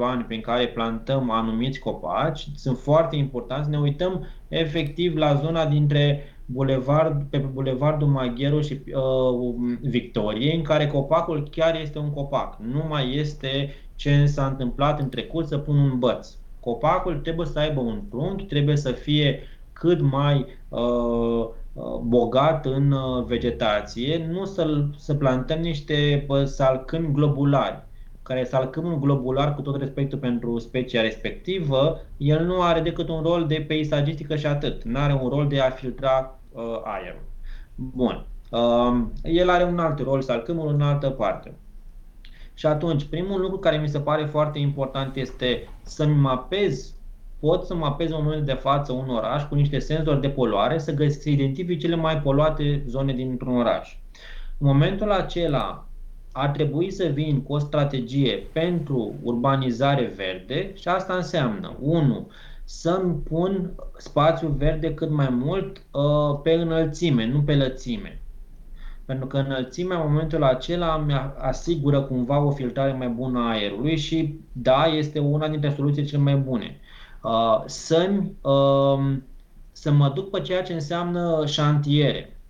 ani prin care plantăm anumiți copaci. Sunt foarte importanți. Ne uităm efectiv la zona dintre bulevard, pe Bulevardul Magheru și uh, Victorie, în care copacul chiar este un copac. Nu mai este ce s-a întâmplat în trecut să pun un băț. Copacul trebuie să aibă un trunchi, trebuie să fie cât mai uh, uh bogat în uh, vegetație, nu să, să plantăm niște salcâmi globulari care salcâmul globular, cu tot respectul pentru specia respectivă, el nu are decât un rol de peisagistică și atât. Nu are un rol de a filtra uh, aerul. Bun. Uh, el are un alt rol, salcâmul, în altă parte. Și atunci, primul lucru care mi se pare foarte important este să-mi mapez, pot să mapez în momentul de față un oraș cu niște senzori de poluare, să, găsesc, să identific cele mai poluate zone dintr-un oraș. În momentul acela ar trebui să vin cu o strategie pentru urbanizare verde și asta înseamnă 1. să-mi pun spațiu verde cât mai mult uh, pe înălțime, nu pe lățime. Pentru că înălțimea în momentul acela mi asigură cumva o filtrare mai bună a aerului și da, este una dintre soluțiile cele mai bune. Uh, să-mi, uh, să mă duc pe ceea ce înseamnă șantiere.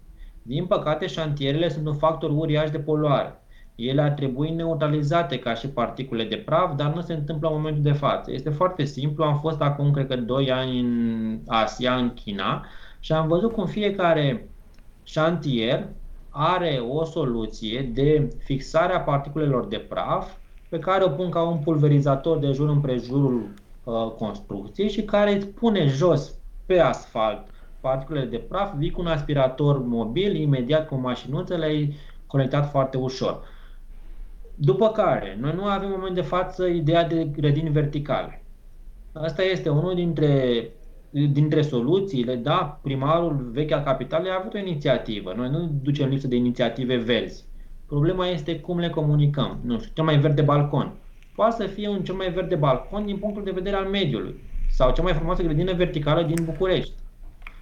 Din păcate, șantierele sunt un factor uriaș de poluare. Ele ar trebui neutralizate ca și particule de praf, dar nu se întâmplă în momentul de față. Este foarte simplu. Am fost acum, cred că, 2 ani în Asia, în China, și am văzut cum fiecare șantier are o soluție de fixare a particulelor de praf pe care o pun ca un pulverizator de jur împrejurul uh, construcției și care îți pune jos pe asfalt particulele de praf, vii cu un aspirator mobil, imediat cu mașinuțele, le-ai conectat foarte ușor. După care, noi nu avem în moment de față ideea de grădini verticale. Asta este unul dintre, dintre soluțiile, da, primarul vechi al capitalei a avut o inițiativă. Noi nu ducem lipsă de inițiative verzi. Problema este cum le comunicăm. Nu știu, cel mai verde balcon. Poate să fie un cel mai verde balcon din punctul de vedere al mediului. Sau cea mai frumoasă grădină verticală din București.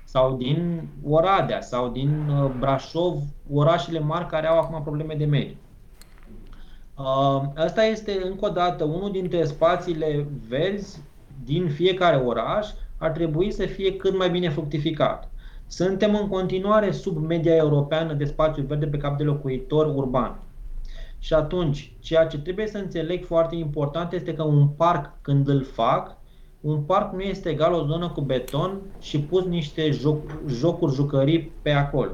Sau din Oradea, sau din uh, Brașov, orașele mari care au acum probleme de mediu. Asta este încă o dată unul dintre spațiile verzi din fiecare oraș ar trebui să fie cât mai bine fructificat. Suntem în continuare sub media europeană de spațiu verde pe cap de locuitor urban. Și atunci, ceea ce trebuie să înțeleg foarte important este că un parc, când îl fac, un parc nu este egal o zonă cu beton și pus niște joc, jocuri, jucării pe acolo.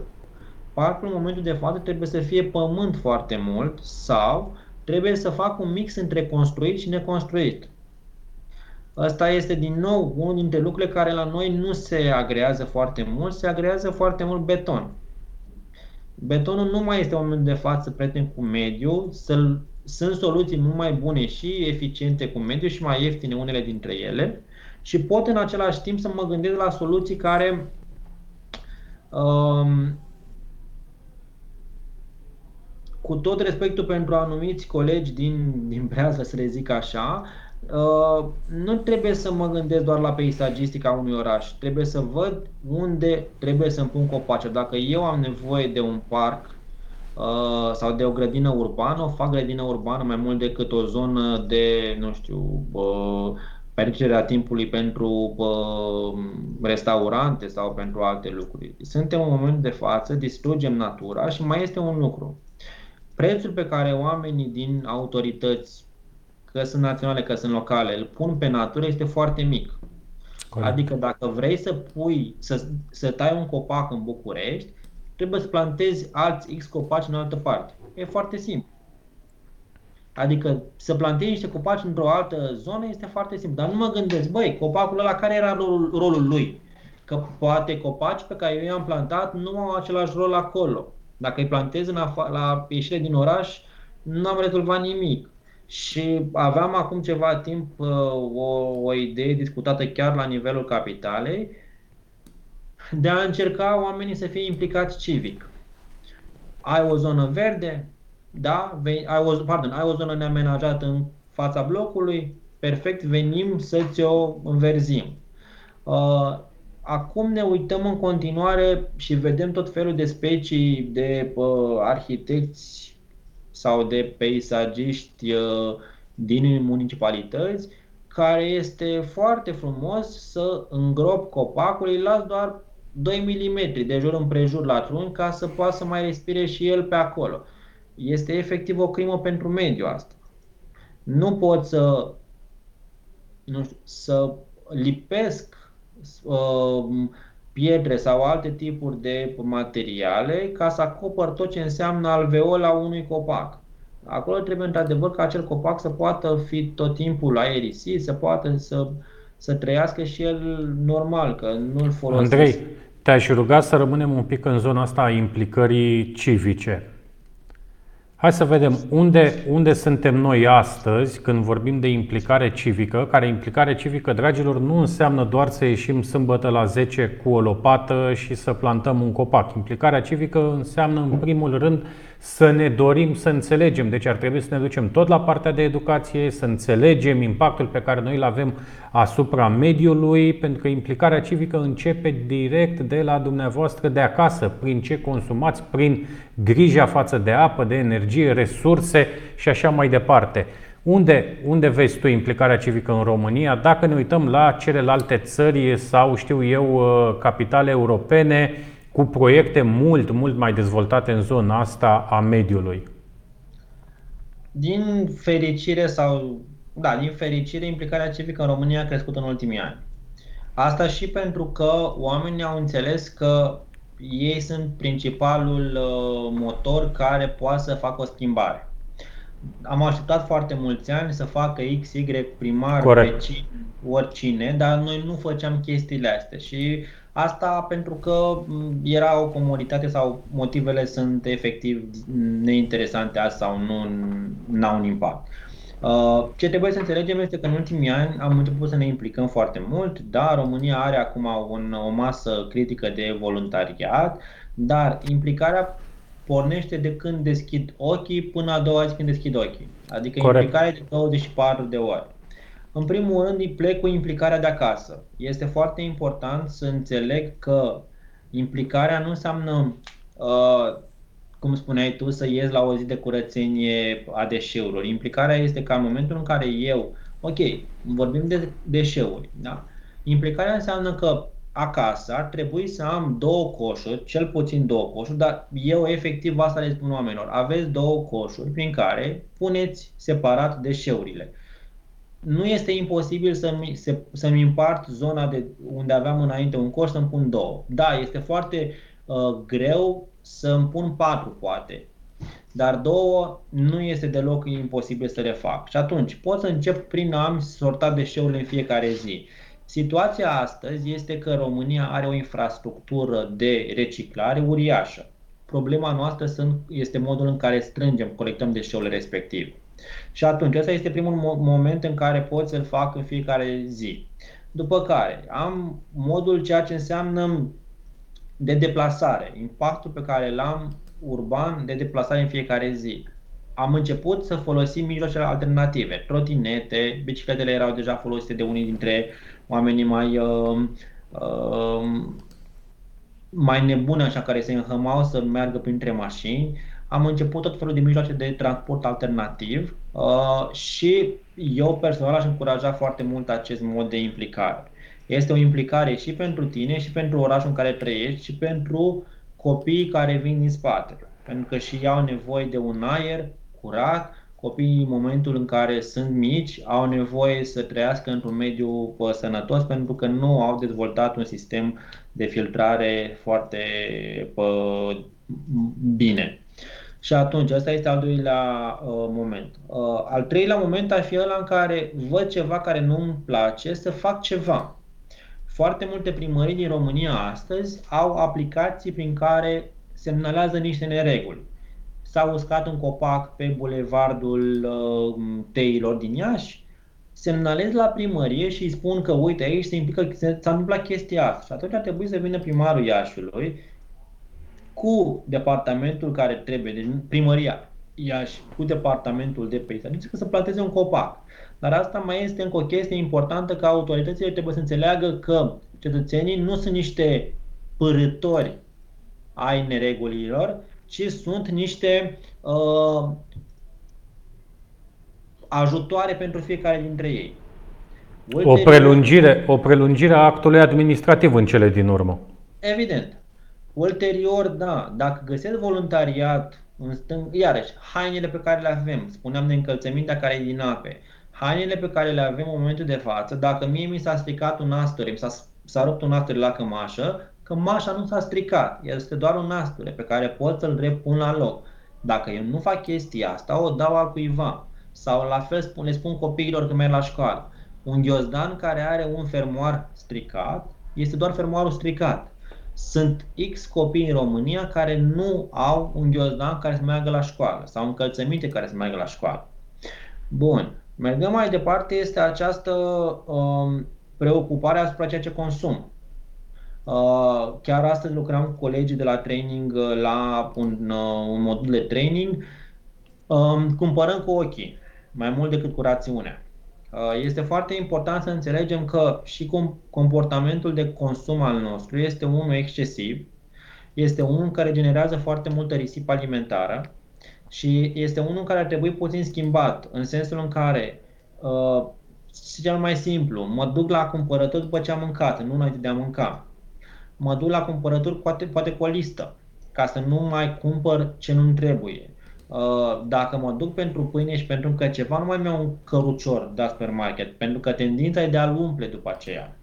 Parcul în momentul de față trebuie să fie pământ foarte mult sau trebuie să fac un mix între construit și neconstruit. Asta este din nou unul dintre lucrurile care la noi nu se agrează foarte mult, se agrează foarte mult beton. Betonul nu mai este în momentul de față prieten cu mediul, sunt soluții mult mai bune și eficiente cu mediul și mai ieftine unele dintre ele și pot în același timp să mă gândesc la soluții care um, cu tot respectul pentru anumiți colegi din, din Brează, să le zic așa, uh, nu trebuie să mă gândesc doar la peisagistica unui oraș. Trebuie să văd unde trebuie să-mi pun copaci. Dacă eu am nevoie de un parc uh, sau de o grădină urbană, o fac grădină urbană mai mult decât o zonă de, nu știu, uh, petrecerea timpului pentru uh, restaurante sau pentru alte lucruri. Suntem în moment de față, distrugem natura și mai este un lucru prețul pe care oamenii din autorități, că sunt naționale, că sunt locale, îl pun pe natură este foarte mic. Corect. Adică dacă vrei să pui, să, să tai un copac în București, trebuie să plantezi alți X copaci în altă parte. E foarte simplu. Adică să plantezi niște copaci într-o altă zonă este foarte simplu. Dar nu mă gândesc, băi, copacul ăla care era rolul, rolul lui? Că poate copaci pe care eu i-am plantat nu au același rol acolo. Dacă îi plantez în afa- la ieșire din oraș, nu am rezolvat nimic. Și aveam acum ceva timp uh, o, o idee discutată chiar la nivelul capitalei de a încerca oamenii să fie implicați civic. Ai o zonă verde, da, ai o, pardon, ai o zonă neamenajată în fața blocului, perfect, venim să ți-o înverzim. Uh, Acum ne uităm în continuare și vedem tot felul de specii de uh, arhitecți sau de peisagiști uh, din municipalități care este foarte frumos să îngrop copacul, îi las doar 2 mm de jur împrejur la trunchi ca să poată să mai respire și el pe acolo. Este efectiv o crimă pentru mediu asta. Nu pot să, nu știu, să lipesc Uh, pietre sau alte tipuri de materiale ca să acopăr tot ce înseamnă alveola unui copac. Acolo trebuie într-adevăr ca acel copac să poată fi tot timpul aerisit, să poată să, să trăiască și el normal, că nu-l folosesc. Andrei, te-aș ruga să rămânem un pic în zona asta a implicării civice. Hai să vedem unde, unde suntem noi astăzi când vorbim de implicare civică, care implicare civică, dragilor, nu înseamnă doar să ieșim sâmbătă la 10 cu o lopată și să plantăm un copac. Implicarea civică înseamnă, în primul rând, să ne dorim să înțelegem. Deci ar trebui să ne ducem tot la partea de educație, să înțelegem impactul pe care noi îl avem asupra mediului, pentru că implicarea civică începe direct de la dumneavoastră de acasă, prin ce consumați, prin grija față de apă, de energie, resurse și așa mai departe. Unde, unde vezi tu implicarea civică în România? Dacă ne uităm la celelalte țări sau, știu eu, uh, capitale europene, cu proiecte mult, mult mai dezvoltate în zona asta a mediului? Din fericire sau, da, din fericire, implicarea civică în România a crescut în ultimii ani. Asta și pentru că oamenii au înțeles că ei sunt principalul uh, motor care poate să facă o schimbare. Am așteptat foarte mulți ani să facă X, Y, primar, Corect. vecin, oricine, dar noi nu făceam chestiile astea și Asta pentru că era o comoditate sau motivele sunt efectiv neinteresante azi sau nu au un impact. Uh, ce trebuie să înțelegem este că în ultimii ani am început să ne implicăm foarte mult. Da, România are acum un, o masă critică de voluntariat, dar implicarea pornește de când deschid ochii până a doua zi când deschid ochii. Adică Corect. implicarea de 24 de ore. În primul rând, îi plec cu implicarea de acasă. Este foarte important să înțeleg că implicarea nu înseamnă, uh, cum spuneai tu, să ies la o zi de curățenie a deșeurilor. Implicarea este ca în momentul în care eu, ok, vorbim de deșeuri, da? Implicarea înseamnă că acasă ar trebui să am două coșuri, cel puțin două coșuri, dar eu efectiv asta le spun oamenilor. Aveți două coșuri prin care puneți separat deșeurile nu este imposibil să-mi, să, să-mi împart zona de unde aveam înainte un coș să-mi pun două. Da, este foarte uh, greu să-mi pun patru, poate. Dar două nu este deloc imposibil să le fac. Și atunci pot să încep prin a-mi sorta deșeurile în fiecare zi. Situația astăzi este că România are o infrastructură de reciclare uriașă. Problema noastră sunt, este modul în care strângem, colectăm deșeurile respective. Și atunci, ăsta este primul moment în care pot să-l fac în fiecare zi. După care am modul ceea ce înseamnă de deplasare, impactul pe care îl am urban de deplasare în fiecare zi. Am început să folosim mijloacele alternative, trotinete, bicicletele erau deja folosite de unii dintre oamenii mai uh, uh, mai nebuni așa care se înhămau să meargă printre mașini am început tot felul de mijloace de transport alternativ uh, și eu personal aș încuraja foarte mult acest mod de implicare. Este o implicare și pentru tine, și pentru orașul în care trăiești, și pentru copiii care vin din spate. Pentru că și ei au nevoie de un aer curat, copiii în momentul în care sunt mici au nevoie să trăiască într-un mediu uh, sănătos pentru că nu au dezvoltat un sistem de filtrare foarte uh, bine. Și atunci, ăsta este al doilea uh, moment. Uh, al treilea moment ar fi ăla în care văd ceva care nu îmi place, să fac ceva. Foarte multe primării din România astăzi au aplicații prin care semnalează niște nereguli. S-a uscat un copac pe bulevardul uh, Teilor din Iași, semnalez la primărie și îi spun că uite aici se implică, s-a întâmplat chestia asta. Și atunci ar trebui să vină primarul Iașiului cu departamentul care trebuie, deci primăria Iași, cu departamentul de peisaj, să planteze un copac. Dar asta mai este încă o chestie importantă că autoritățile trebuie să înțeleagă că cetățenii nu sunt niște părători ai neregulilor, ci sunt niște uh, ajutoare pentru fiecare dintre ei. o prelungire, o prelungire a actului administrativ în cele din urmă. Evident. Ulterior, da, dacă găsesc voluntariat în stâng, iarăși, hainele pe care le avem, spuneam de încălțămintea care e din ape, hainele pe care le avem în momentul de față, dacă mie mi s-a stricat un asture, mi s-a, s-a rupt un asture la cămașă, cămașa nu s-a stricat, este doar un asture pe care pot să-l repun la loc. Dacă eu nu fac chestia asta, o dau al cuiva. Sau la fel spun, le spun copiilor când merg la școală. Un ghiozdan care are un fermoar stricat, este doar fermoarul stricat Sunt X copii în România care nu au un ghiozdan care să meargă la școală sau încălțăminte care să meargă la școală. Bun. Mergând mai departe este această um, preocupare asupra ceea ce consum. Uh, chiar astăzi lucram cu colegii de la training uh, la un, uh, un modul de training. Uh, cumpărăm cu ochii, mai mult decât cu rațiunea. Uh, este foarte important să înțelegem că și comportamentul de consum al nostru este unul excesiv, este unul care generează foarte multă risipă alimentară și este unul care ar trebui puțin schimbat, în sensul în care, uh, cel mai simplu, mă duc la cumpărături după ce am mâncat, nu înainte de a mânca. Mă duc la cumpărături poate, poate cu o listă, ca să nu mai cumpăr ce nu trebuie. Uh, dacă mă duc pentru pâine și pentru că ceva, nu mai mi un cărucior de supermarket, pentru că tendința e de a-l umple după aceea.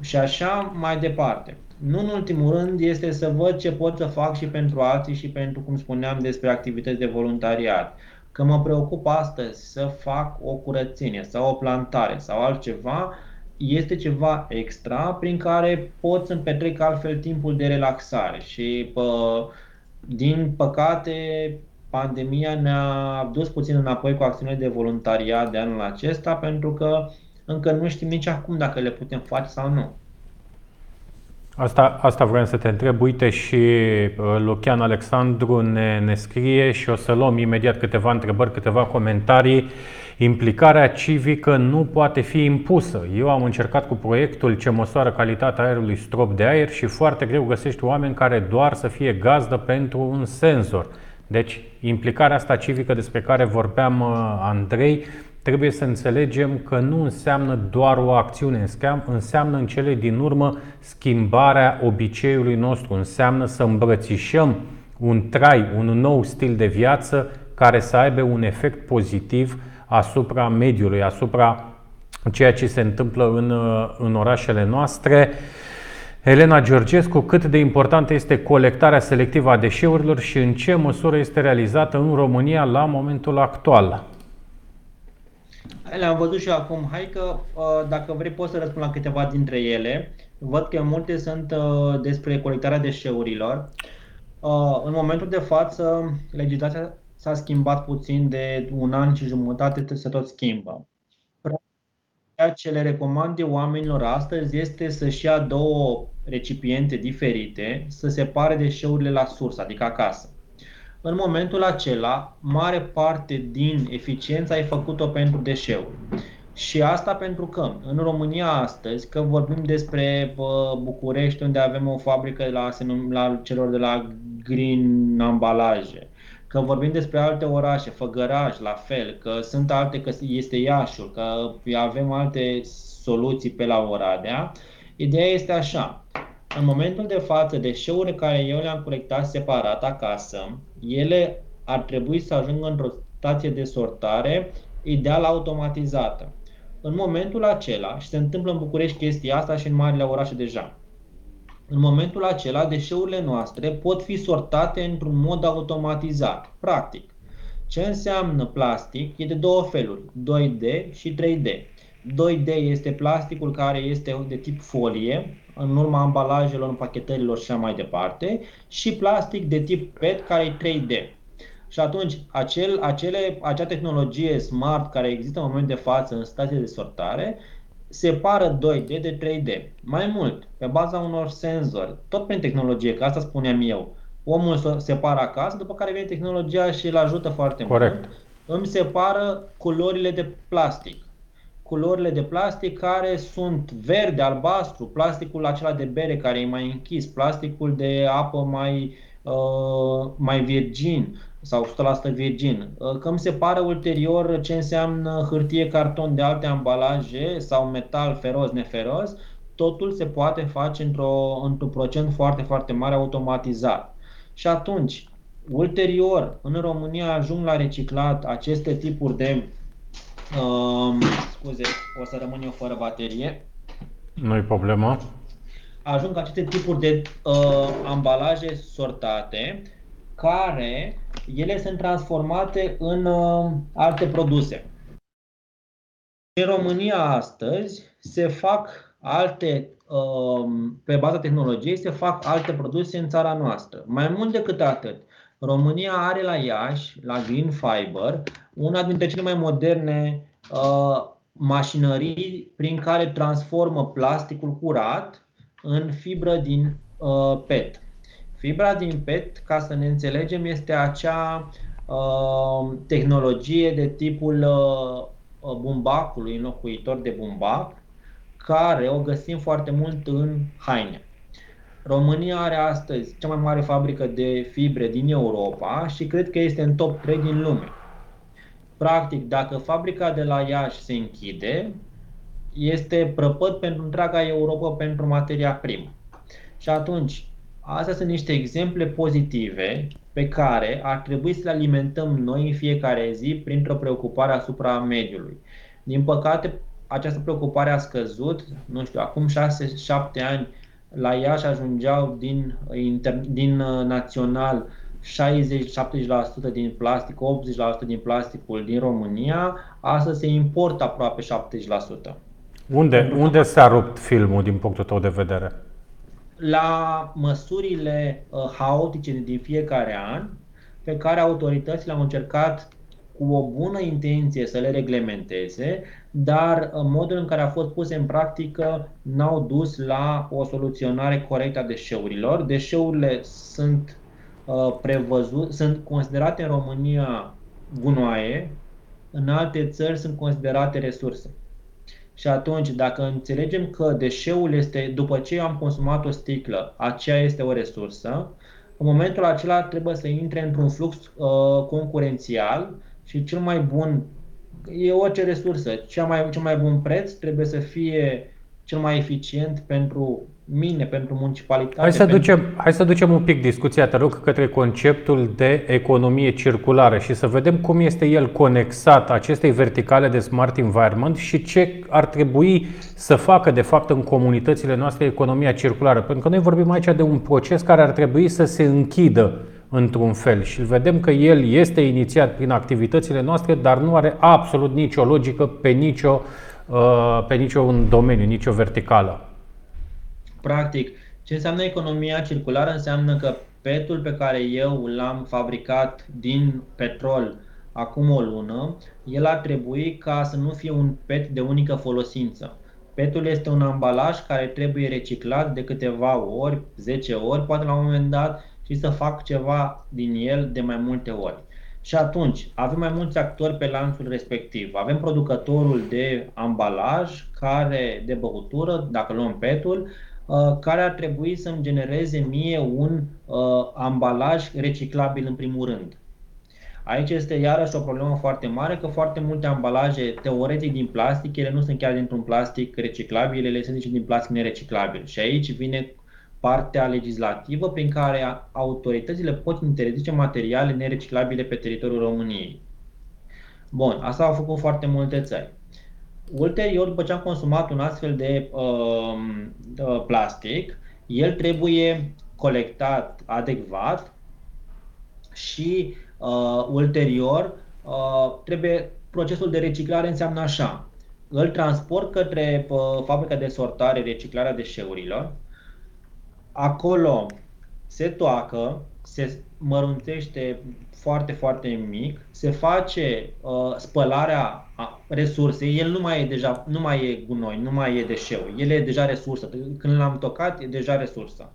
Și așa mai departe. Nu în ultimul rând este să văd ce pot să fac și pentru alții și pentru, cum spuneam, despre activități de voluntariat. Că mă preocup astăzi să fac o curățenie sau o plantare sau altceva, este ceva extra prin care pot să-mi petrec altfel timpul de relaxare și pă, din păcate pandemia ne-a dus puțin înapoi cu acțiunile de voluntariat de anul acesta pentru că încă nu știm nici acum dacă le putem face sau nu. Asta, asta vreau să te întreb. Uite și uh, Lucian Alexandru ne, ne scrie și o să luăm imediat câteva întrebări, câteva comentarii. Implicarea civică nu poate fi impusă. Eu am încercat cu proiectul ce măsoară calitatea aerului strop de aer și foarte greu găsești oameni care doar să fie gazdă pentru un senzor. Deci, implicarea asta civică despre care vorbeam uh, Andrei, trebuie să înțelegem că nu înseamnă doar o acțiune, înseamnă în cele din urmă schimbarea obiceiului nostru, înseamnă să îmbrățișăm un trai, un nou stil de viață care să aibă un efect pozitiv asupra mediului, asupra ceea ce se întâmplă în, uh, în orașele noastre. Elena Georgescu, cât de importantă este colectarea selectivă a deșeurilor și în ce măsură este realizată în România la momentul actual? Le-am văzut și acum. Hai că, uh, dacă vrei, pot să răspund la câteva dintre ele. Văd că multe sunt uh, despre colectarea deșeurilor. Uh, în momentul de față, legislația s-a schimbat puțin de un an și jumătate, se tot schimbă. Ceea ce le recomand eu oamenilor astăzi este să-și ia două recipiente diferite, să separe deșeurile la sursă, adică acasă. În momentul acela, mare parte din eficiență ai făcut-o pentru deșeuri. Și asta pentru că în România astăzi, că vorbim despre București, unde avem o fabrică la, la celor de la Green Ambalaje, că vorbim despre alte orașe, Făgăraș la fel, că sunt alte, că este Iașul, că avem alte soluții pe la Oradea, ideea este așa. În momentul de față, deșeurile care eu le-am colectat separat acasă, ele ar trebui să ajungă într-o stație de sortare, ideal automatizată. În momentul acela, și se întâmplă în București chestia asta și în marile orașe deja, în momentul acela, deșeurile noastre pot fi sortate într-un mod automatizat. Practic, ce înseamnă plastic e de două feluri, 2D și 3D. 2D este plasticul care este de tip folie, în urma ambalajelor, împachetărilor și așa mai departe, și plastic de tip PET care e 3D. Și atunci, acel, acele, acea tehnologie smart care există în moment de față în stație de sortare separă 2D de 3D. Mai mult, pe baza unor senzori, tot prin tehnologie, că asta spuneam eu, omul se separă acasă, după care vine tehnologia și îl ajută foarte Corect. mult. Îmi separă culorile de plastic. Culorile de plastic care sunt verde, albastru, plasticul acela de bere care e mai închis, plasticul de apă mai, uh, mai virgin, sau 100% virgin. Uh, că îmi separă ulterior ce înseamnă hârtie, carton de alte ambalaje sau metal feroz, neferoz, totul se poate face într-o, într-un procent foarte, foarte mare automatizat. Și atunci, ulterior, în România ajung la reciclat aceste tipuri de uh, scuze, o să rămân eu fără baterie. Nu-i problemă. Ajung aceste tipuri de uh, ambalaje sortate care ele sunt transformate în uh, alte produse. În România astăzi se fac alte, um, pe baza tehnologiei se fac alte produse în țara noastră. Mai mult decât atât, România are la Iași, la Green Fiber, una dintre cele mai moderne uh, mașinării prin care transformă plasticul curat în fibră din uh, PET. Fibra din PET, ca să ne înțelegem, este acea uh, tehnologie de tipul uh, uh, bumbacului, înlocuitor de bumbac, care o găsim foarte mult în haine. România are astăzi cea mai mare fabrică de fibre din Europa și cred că este în top 3 din lume. Practic, dacă fabrica de la Iași se închide, este prăpăt pentru întreaga Europa pentru materia primă. Și atunci, astea sunt niște exemple pozitive pe care ar trebui să le alimentăm noi în fiecare zi printr-o preocupare asupra mediului. Din păcate, această preocupare a scăzut, nu știu, acum 6-7 ani la Iași ajungeau din, inter, din uh, național 60-70% din plastic, 80% din plasticul din România, astăzi se importă aproape 70%. Unde, unde s-a rupt filmul din punctul tău de vedere? La măsurile uh, haotice din fiecare an, pe care autoritățile au încercat cu o bună intenție să le reglementeze, dar modul în care a fost puse în practică n-au dus la o soluționare corectă a deșeurilor. Deșeurile sunt uh, prevăzut, sunt considerate în România gunoaie, în alte țări sunt considerate resurse. Și atunci, dacă înțelegem că deșeul este, după ce am consumat o sticlă, aceea este o resursă, în momentul acela trebuie să intre într-un flux uh, concurențial și cel mai bun e orice resursă. Cel mai, cel mai bun preț trebuie să fie cel mai eficient pentru mine, pentru municipalitate. Hai să, pentru... ducem, hai să ducem un pic discuția, te rog, către conceptul de economie circulară și să vedem cum este el conexat acestei verticale de smart environment și ce ar trebui să facă, de fapt, în comunitățile noastre economia circulară. Pentru că noi vorbim aici de un proces care ar trebui să se închidă într-un fel și vedem că el este inițiat prin activitățile noastre, dar nu are absolut nicio logică pe nicio, uh, pe nicio un domeniu, nicio verticală. Practic, ce înseamnă economia circulară? Înseamnă că petul pe care eu l-am fabricat din petrol acum o lună, el ar trebui ca să nu fie un pet de unică folosință. Petul este un ambalaj care trebuie reciclat de câteva ori, 10 ori, poate la un moment dat, și să fac ceva din el de mai multe ori. Și atunci, avem mai mulți actori pe lanțul respectiv. Avem producătorul de ambalaj, care de băutură, dacă luăm petul, uh, care ar trebui să-mi genereze mie un uh, ambalaj reciclabil în primul rând. Aici este iarăși o problemă foarte mare că foarte multe ambalaje teoretic din plastic, ele nu sunt chiar dintr-un plastic reciclabil, ele sunt nici din plastic nereciclabil. Și aici vine partea legislativă prin care autoritățile pot interzice materiale nereciclabile pe teritoriul României. Bun, asta au făcut foarte multe țări. Ulterior, după ce am consumat un astfel de uh, plastic, el trebuie colectat adecvat și uh, ulterior uh, trebuie procesul de reciclare înseamnă așa. Îl transport către uh, fabrica de sortare, reciclarea deșeurilor, acolo se toacă, se măruntește foarte, foarte mic, se face uh, spălarea resursei, el nu mai e deja, nu mai e gunoi, nu mai e deșeu, el e deja resursă. Când l-am tocat, e deja resursă.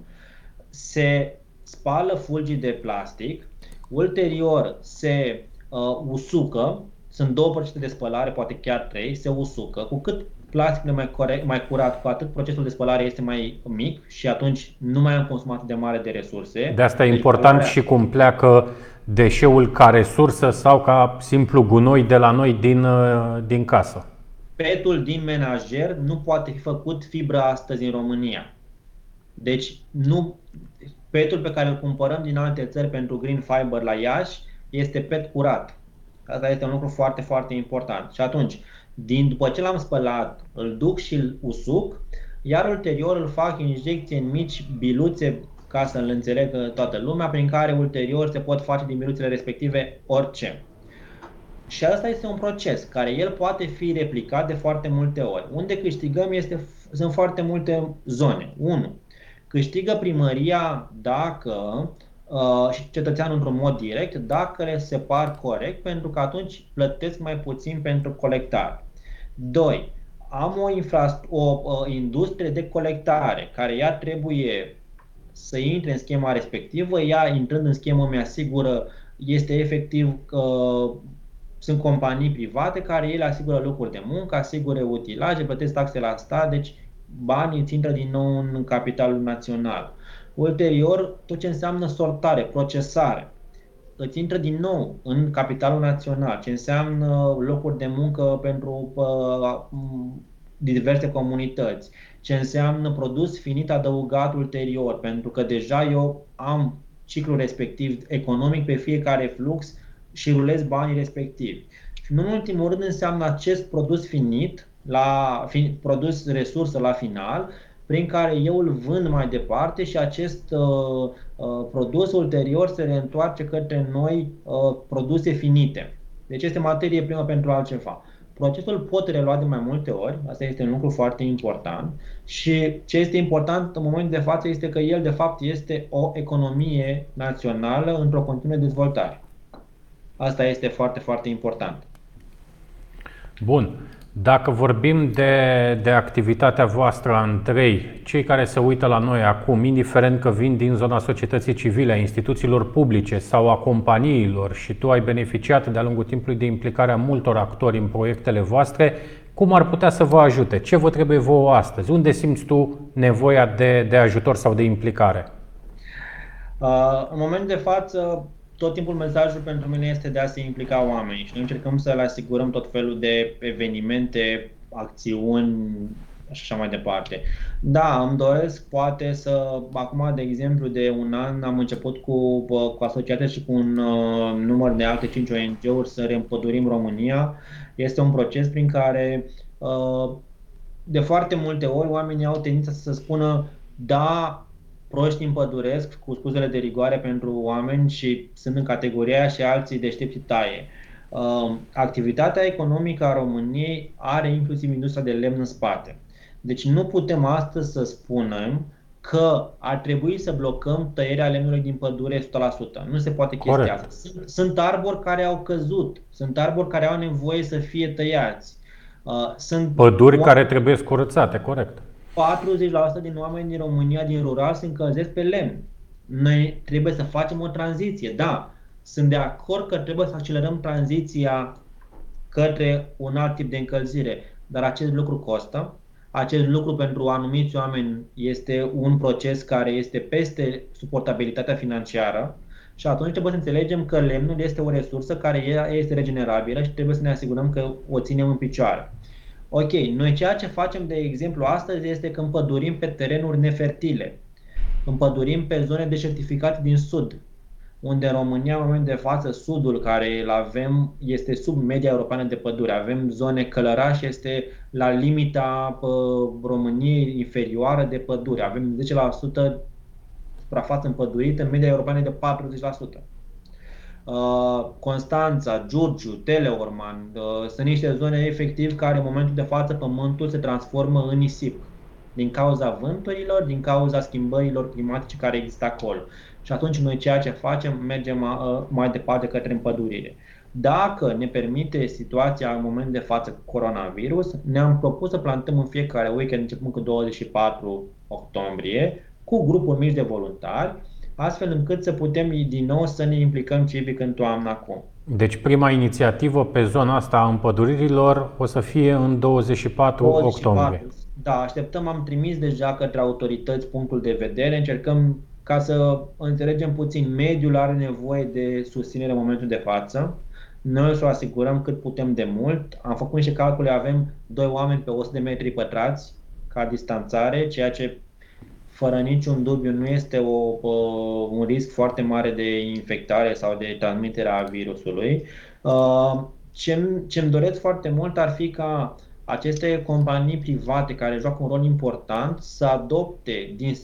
Se spală fulgii de plastic, ulterior se uh, usucă, sunt două procese de spălare, poate chiar trei, se usucă. Cu cât plasticul mai, corect, mai curat, cu atât procesul de spălare este mai mic și atunci nu mai am consumat de mare de resurse. De asta e deci important spălarea... și cum pleacă deșeul ca resursă sau ca simplu gunoi de la noi din, uh, din casă. Petul din menajer nu poate fi făcut fibră astăzi în România. Deci nu, petul pe care îl cumpărăm din alte țări pentru Green Fiber la Iași este pet curat. Asta este un lucru foarte, foarte important. Și atunci, din după ce l-am spălat, îl duc și îl usuc, iar ulterior îl fac injecție în mici biluțe ca să îl înțelegă toată lumea, prin care ulterior se pot face din biluțele respective orice. Și asta este un proces care el poate fi replicat de foarte multe ori. Unde câștigăm este, sunt foarte multe zone. 1. Câștigă primăria dacă uh, și cetățeanul într-un mod direct, dacă le separ corect, pentru că atunci plătesc mai puțin pentru colectare. 2. Am o, infra, o, o industrie de colectare care ea trebuie să intre în schema respectivă, ea intrând în schemă mi-asigură, este efectiv uh, sunt companii private care ele asigură locuri de muncă, asigură utilaje, plătesc taxe la stat, deci banii îți intră din nou în capitalul național. Ulterior, tot ce înseamnă sortare, procesare, îți intră din nou în capitalul național, ce înseamnă locuri de muncă pentru uh, diverse comunități, ce înseamnă produs finit adăugat ulterior, pentru că deja eu am ciclul respectiv economic pe fiecare flux și rulez banii respectivi. Și nu în ultimul rând înseamnă acest produs finit, la, fi, produs resursă la final, prin care eu îl vând mai departe și acest uh, uh, produs ulterior se reîntoarce către noi uh, produse finite. Deci este materie primă pentru altceva. Procesul pot relua de mai multe ori, asta este un lucru foarte important și ce este important în momentul de față este că el de fapt este o economie națională într-o continuă dezvoltare. Asta este foarte, foarte important. Bun. Dacă vorbim de, de activitatea voastră în trei, cei care se uită la noi acum, indiferent că vin din zona societății civile, a instituțiilor publice sau a companiilor și tu ai beneficiat de-a lungul timpului de implicarea multor actori în proiectele voastre, cum ar putea să vă ajute? Ce vă trebuie vouă astăzi? Unde simți tu nevoia de, de ajutor sau de implicare? Uh, în momentul de față, tot timpul mesajul pentru mine este de a se implica oamenii și noi încercăm să le asigurăm tot felul de evenimente, acțiuni și așa mai departe. Da, îmi doresc poate să, acum de exemplu de un an am început cu, cu asociate și cu un uh, număr de alte 5 ONG-uri să reîmpădurim România. Este un proces prin care uh, de foarte multe ori oamenii au tendința să spună da, proști împăduresc, cu scuzele de rigoare pentru oameni și sunt în categoria și alții deștepți taie. Uh, activitatea economică a României are inclusiv industria de lemn în spate. Deci nu putem astăzi să spunem că ar trebui să blocăm tăierea lemnului din pădure 100%. Nu se poate chestia asta. Sunt, sunt arbori care au căzut, sunt arbori care au nevoie să fie tăiați. Uh, sunt Păduri care trebuie curățate, corect. 40% din oameni din România, din rural, se încălzesc pe lemn. Noi trebuie să facem o tranziție. Da, sunt de acord că trebuie să accelerăm tranziția către un alt tip de încălzire, dar acest lucru costă. Acest lucru pentru anumiți oameni este un proces care este peste suportabilitatea financiară și atunci trebuie să înțelegem că lemnul este o resursă care este regenerabilă și trebuie să ne asigurăm că o ținem în picioare. Ok, noi ceea ce facem, de exemplu, astăzi este că împădurim pe terenuri nefertile. Împădurim pe zone deșertificate din sud, unde în România, în momentul de față, sudul care îl avem este sub media europeană de pădure. Avem zone călăraș, este la limita pă, României inferioară de pădure. Avem 10% suprafață împădurită, în media europeană de 40%. Uh, Constanța, Giurgiu, Teleorman, uh, sunt niște zone efectiv care în momentul de față pământul se transformă în nisip din cauza vânturilor, din cauza schimbărilor climatice care există acolo. Și atunci noi ceea ce facem, mergem uh, mai departe către împădurire. Dacă ne permite situația în moment de față cu coronavirus, ne-am propus să plantăm în fiecare weekend, începând cu 24 octombrie, cu grupuri mici de voluntari, astfel încât să putem din nou să ne implicăm civic în toamnă acum. Deci prima inițiativă pe zona asta a împăduririlor o să fie în 24, 24 octombrie. Da, așteptăm, am trimis deja către autorități punctul de vedere, încercăm ca să înțelegem puțin, mediul are nevoie de susținere în momentul de față. Noi să o asigurăm cât putem de mult. Am făcut niște calcule, avem doi oameni pe 100 de metri pătrați ca distanțare, ceea ce fără niciun dubiu nu este o, o, un risc foarte mare de infectare sau de transmitere a virusului. Uh, ce îmi doresc foarte mult ar fi ca aceste companii private care joacă un rol important să adopte din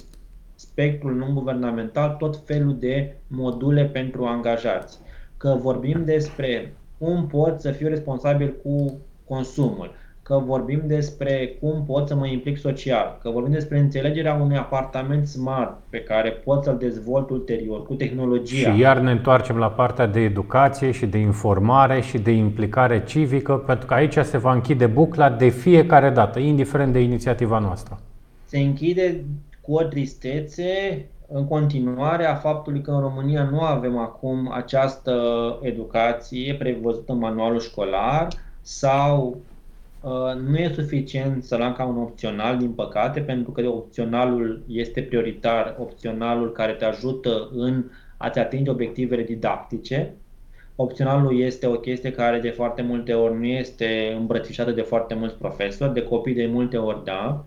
spectrul non-guvernamental tot felul de module pentru angajați. Că vorbim despre cum pot să fiu responsabil cu consumul, că vorbim despre cum pot să mă implic social, că vorbim despre înțelegerea unui apartament smart pe care pot să-l dezvolt ulterior cu tehnologia. Și iar ne întoarcem la partea de educație și de informare și de implicare civică, pentru că aici se va închide bucla de fiecare dată, indiferent de inițiativa noastră. Se închide cu o tristețe în continuare a faptului că în România nu avem acum această educație prevăzută în manualul școlar sau uh, nu e suficient să l-am ca un opțional, din păcate, pentru că opționalul este prioritar, opționalul care te ajută în a-ți atinge obiectivele didactice. Opționalul este o chestie care de foarte multe ori nu este îmbrățișată de foarte mulți profesori, de copii de multe ori da,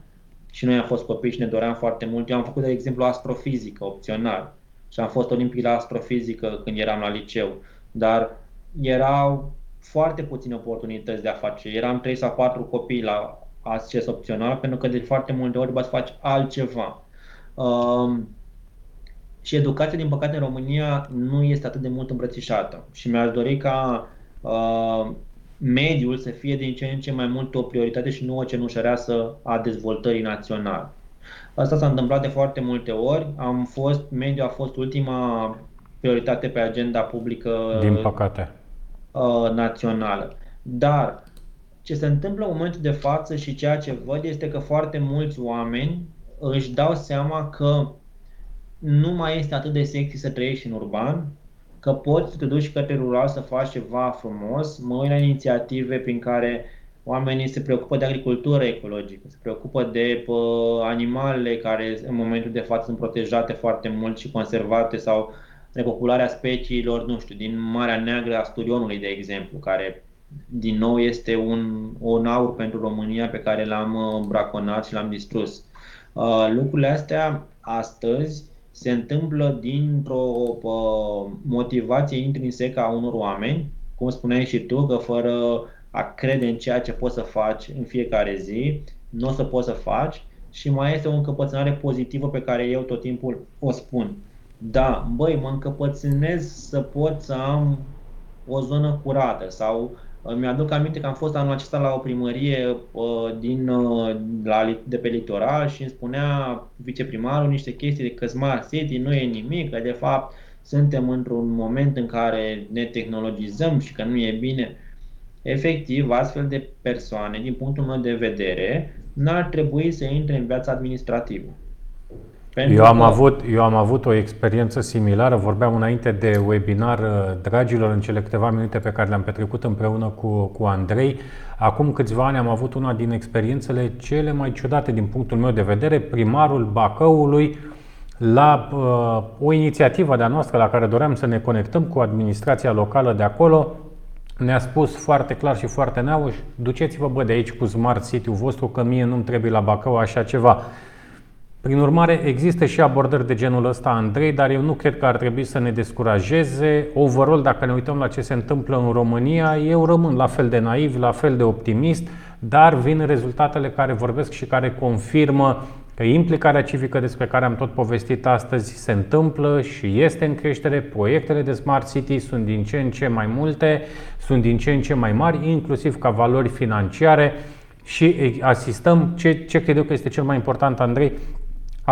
și noi am fost copii și ne doream foarte mult. Eu am făcut, de exemplu, astrofizică, opțional. Și am fost olimpic la astrofizică când eram la liceu. Dar erau foarte puține oportunități de a face. Eram 3 sau 4 copii la acces opțional, pentru că de foarte multe ori să faci altceva. Um, și educația, din păcate, în România nu este atât de mult îmbrățișată. Și mi-aș dori ca uh, mediul să fie din ce în ce mai mult o prioritate și nu o cenușăreasă a dezvoltării naționale. Asta s-a întâmplat de foarte multe ori. Am fost, mediul a fost ultima prioritate pe agenda publică din păcate. Uh, națională. Dar ce se întâmplă în momentul de față și ceea ce văd este că foarte mulți oameni își dau seama că nu mai este atât de sexy să trăiești în urban, că poți să te duci către rural să faci ceva frumos. Mă uit la inițiative prin care oamenii se preocupă de agricultură ecologică, se preocupă de pă, animalele care în momentul de față sunt protejate foarte mult și conservate sau repopularea speciilor, nu știu, din Marea Neagră a Sturionului, de exemplu, care din nou este un, un aur pentru România pe care l-am uh, braconat și l-am distrus. Uh, lucrurile astea astăzi se întâmplă dintr-o motivație intrinsecă a unor oameni, cum spuneai și tu, că fără a crede în ceea ce poți să faci în fiecare zi, nu o să poți să faci și mai este o încăpățânare pozitivă pe care eu tot timpul o spun. Da, băi, mă încăpățânez să pot să am o zonă curată sau mi-aduc aminte că am fost anul acesta la o primărie uh, din, uh, la, de pe litoral și îmi spunea viceprimarul niște chestii de că Smart City nu e nimic, că de fapt suntem într-un moment în care ne tehnologizăm și că nu e bine. Efectiv, astfel de persoane, din punctul meu de vedere, n-ar trebui să intre în viața administrativă. Pentru eu, am că... avut, eu am avut o experiență similară, vorbeam înainte de webinar, uh, dragilor, în cele câteva minute pe care le-am petrecut împreună cu, cu Andrei. Acum câțiva ani am avut una din experiențele cele mai ciudate din punctul meu de vedere, primarul Bacăului, la uh, o inițiativă de-a noastră la care doream să ne conectăm cu administrația locală de acolo, ne-a spus foarte clar și foarte neauș, duceți-vă bă de aici cu Smart City-ul vostru că mie nu-mi trebuie la Bacău așa ceva. Prin urmare, există și abordări de genul ăsta, Andrei, dar eu nu cred că ar trebui să ne descurajeze. Overall, dacă ne uităm la ce se întâmplă în România, eu rămân la fel de naiv, la fel de optimist, dar vin rezultatele care vorbesc și care confirmă că implicarea civică despre care am tot povestit astăzi se întâmplă și este în creștere. Proiectele de Smart City sunt din ce în ce mai multe, sunt din ce în ce mai mari, inclusiv ca valori financiare și asistăm, ce, ce cred eu că este cel mai important, Andrei,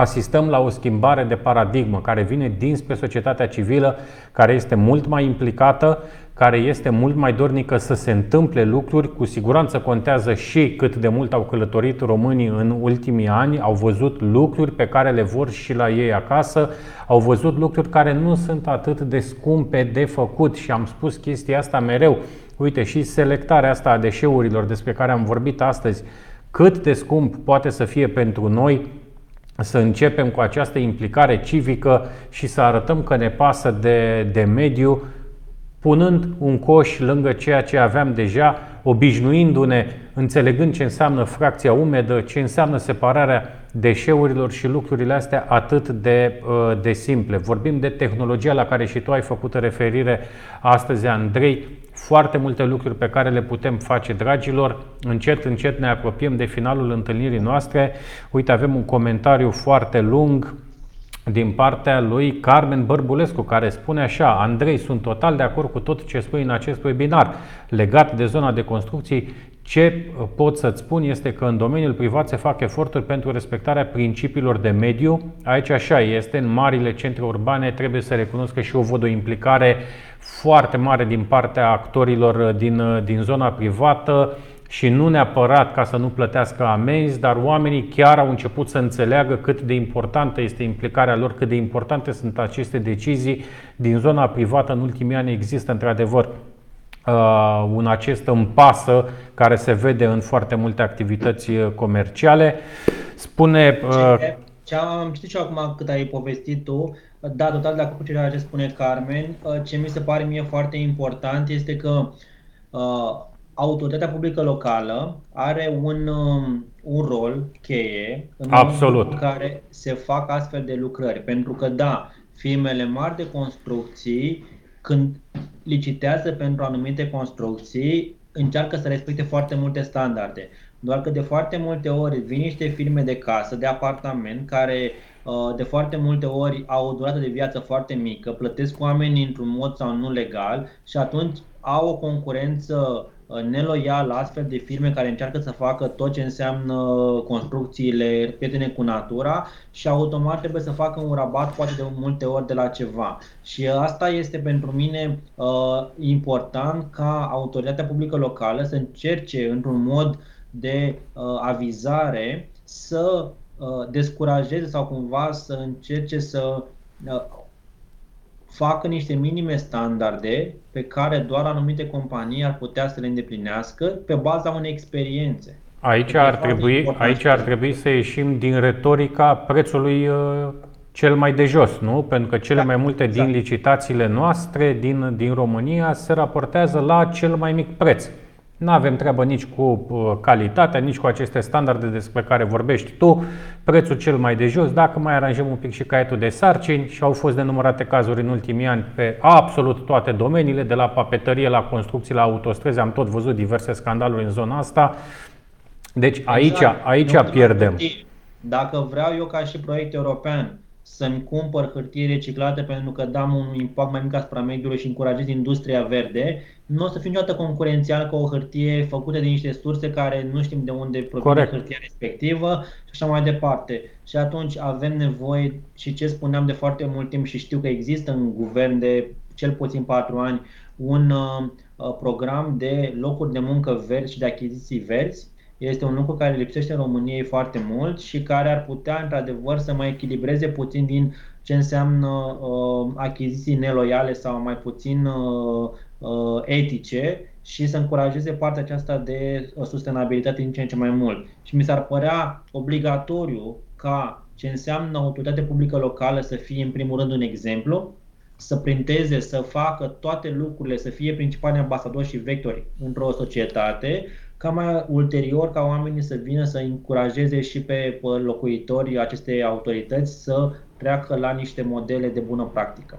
asistăm la o schimbare de paradigmă care vine dinspre societatea civilă, care este mult mai implicată, care este mult mai dornică să se întâmple lucruri. Cu siguranță contează și cât de mult au călătorit românii în ultimii ani, au văzut lucruri pe care le vor și la ei acasă, au văzut lucruri care nu sunt atât de scumpe de făcut și am spus chestia asta mereu. Uite, și selectarea asta a deșeurilor despre care am vorbit astăzi, cât de scump poate să fie pentru noi să începem cu această implicare civică și să arătăm că ne pasă de, de mediu, punând un coș lângă ceea ce aveam deja, obișnuindu-ne, înțelegând ce înseamnă fracția umedă, ce înseamnă separarea deșeurilor și lucrurile astea atât de, uh, de simple. Vorbim de tehnologia la care și tu ai făcut referire astăzi, Andrei, foarte multe lucruri pe care le putem face, dragilor. Încet, încet ne apropiem de finalul întâlnirii noastre. Uite, avem un comentariu foarte lung din partea lui Carmen Bărbulescu, care spune așa, Andrei, sunt total de acord cu tot ce spui în acest webinar legat de zona de construcții. Ce pot să-ți spun este că în domeniul privat se fac eforturi pentru respectarea principiilor de mediu. Aici așa este, în marile centre urbane trebuie să recunosc că și eu văd o implicare foarte mare din partea actorilor din, din zona privată și nu neapărat ca să nu plătească amenzi, dar oamenii chiar au început să înțeleagă cât de importantă este implicarea lor, cât de importante sunt aceste decizii. Din zona privată în ultimii ani există într-adevăr uh, un acest împasă care se vede în foarte multe activități uh, comerciale. Spune... Uh, ce am citit și acum cât ai povestit tu, da, total de acord cu ceea ce spune Carmen. Ce mi se pare mie foarte important este că autoritatea publică locală are un, um, un rol cheie în Absolut. în care se fac astfel de lucrări. Pentru că, da, firmele mari de construcții, când licitează pentru anumite construcții, încearcă să respecte foarte multe standarde. Doar că de foarte multe ori vin niște firme de casă, de apartament, care uh, de foarte multe ori au o durată de viață foarte mică, plătesc oamenii într-un mod sau nu legal și atunci au o concurență Uh, neloial astfel de firme care încearcă să facă tot ce înseamnă construcțiile prietene cu natura și automat trebuie să facă un rabat poate de multe ori de la ceva. Și asta este pentru mine uh, important ca autoritatea publică locală să încerce într-un mod de uh, avizare să uh, descurajeze sau cumva să încerce să uh, facă niște minime standarde pe care doar anumite companii ar putea să le îndeplinească pe baza unei experiențe. Aici ar, trebui, aici ar trebui să ieșim din retorica prețului uh, cel mai de jos, nu? Pentru că cele da, mai multe exact. din licitațiile noastre din, din România se raportează la cel mai mic preț. Nu avem treabă nici cu uh, calitatea, nici cu aceste standarde despre care vorbești tu, prețul cel mai de jos, dacă mai aranjăm un pic și caietul de sarcini și au fost denumărate cazuri în ultimii ani pe absolut toate domeniile, de la papetărie la construcții la autostrăzi, am tot văzut diverse scandaluri în zona asta. Deci aici, exact. aici pierdem. Dacă vreau eu ca și proiect european să-mi cumpăr hârtie reciclată pentru că dăm un impact mai mic asupra mediului și încurajez industria verde, nu o să fiu niciodată concurențial cu o hârtie făcută din niște surse care nu știm de unde provine hârtia respectivă și așa mai departe. Și atunci avem nevoie și ce spuneam de foarte mult timp și știu că există în guvern de cel puțin 4 ani un uh, program de locuri de muncă verzi și de achiziții verzi este un lucru care lipsește în României foarte mult și care ar putea, într-adevăr, să mai echilibreze puțin din ce înseamnă uh, achiziții neloiale sau mai puțin uh, uh, etice și să încurajeze partea aceasta de uh, sustenabilitate din ce în ce mai mult. Și mi s-ar părea obligatoriu ca ce înseamnă autoritate publică locală să fie în primul rând un exemplu, să printeze, să facă toate lucrurile, să fie principali ambasadori și vectori într-o societate, ca mai ulterior ca oamenii să vină să încurajeze și pe locuitorii acestei autorități să treacă la niște modele de bună practică.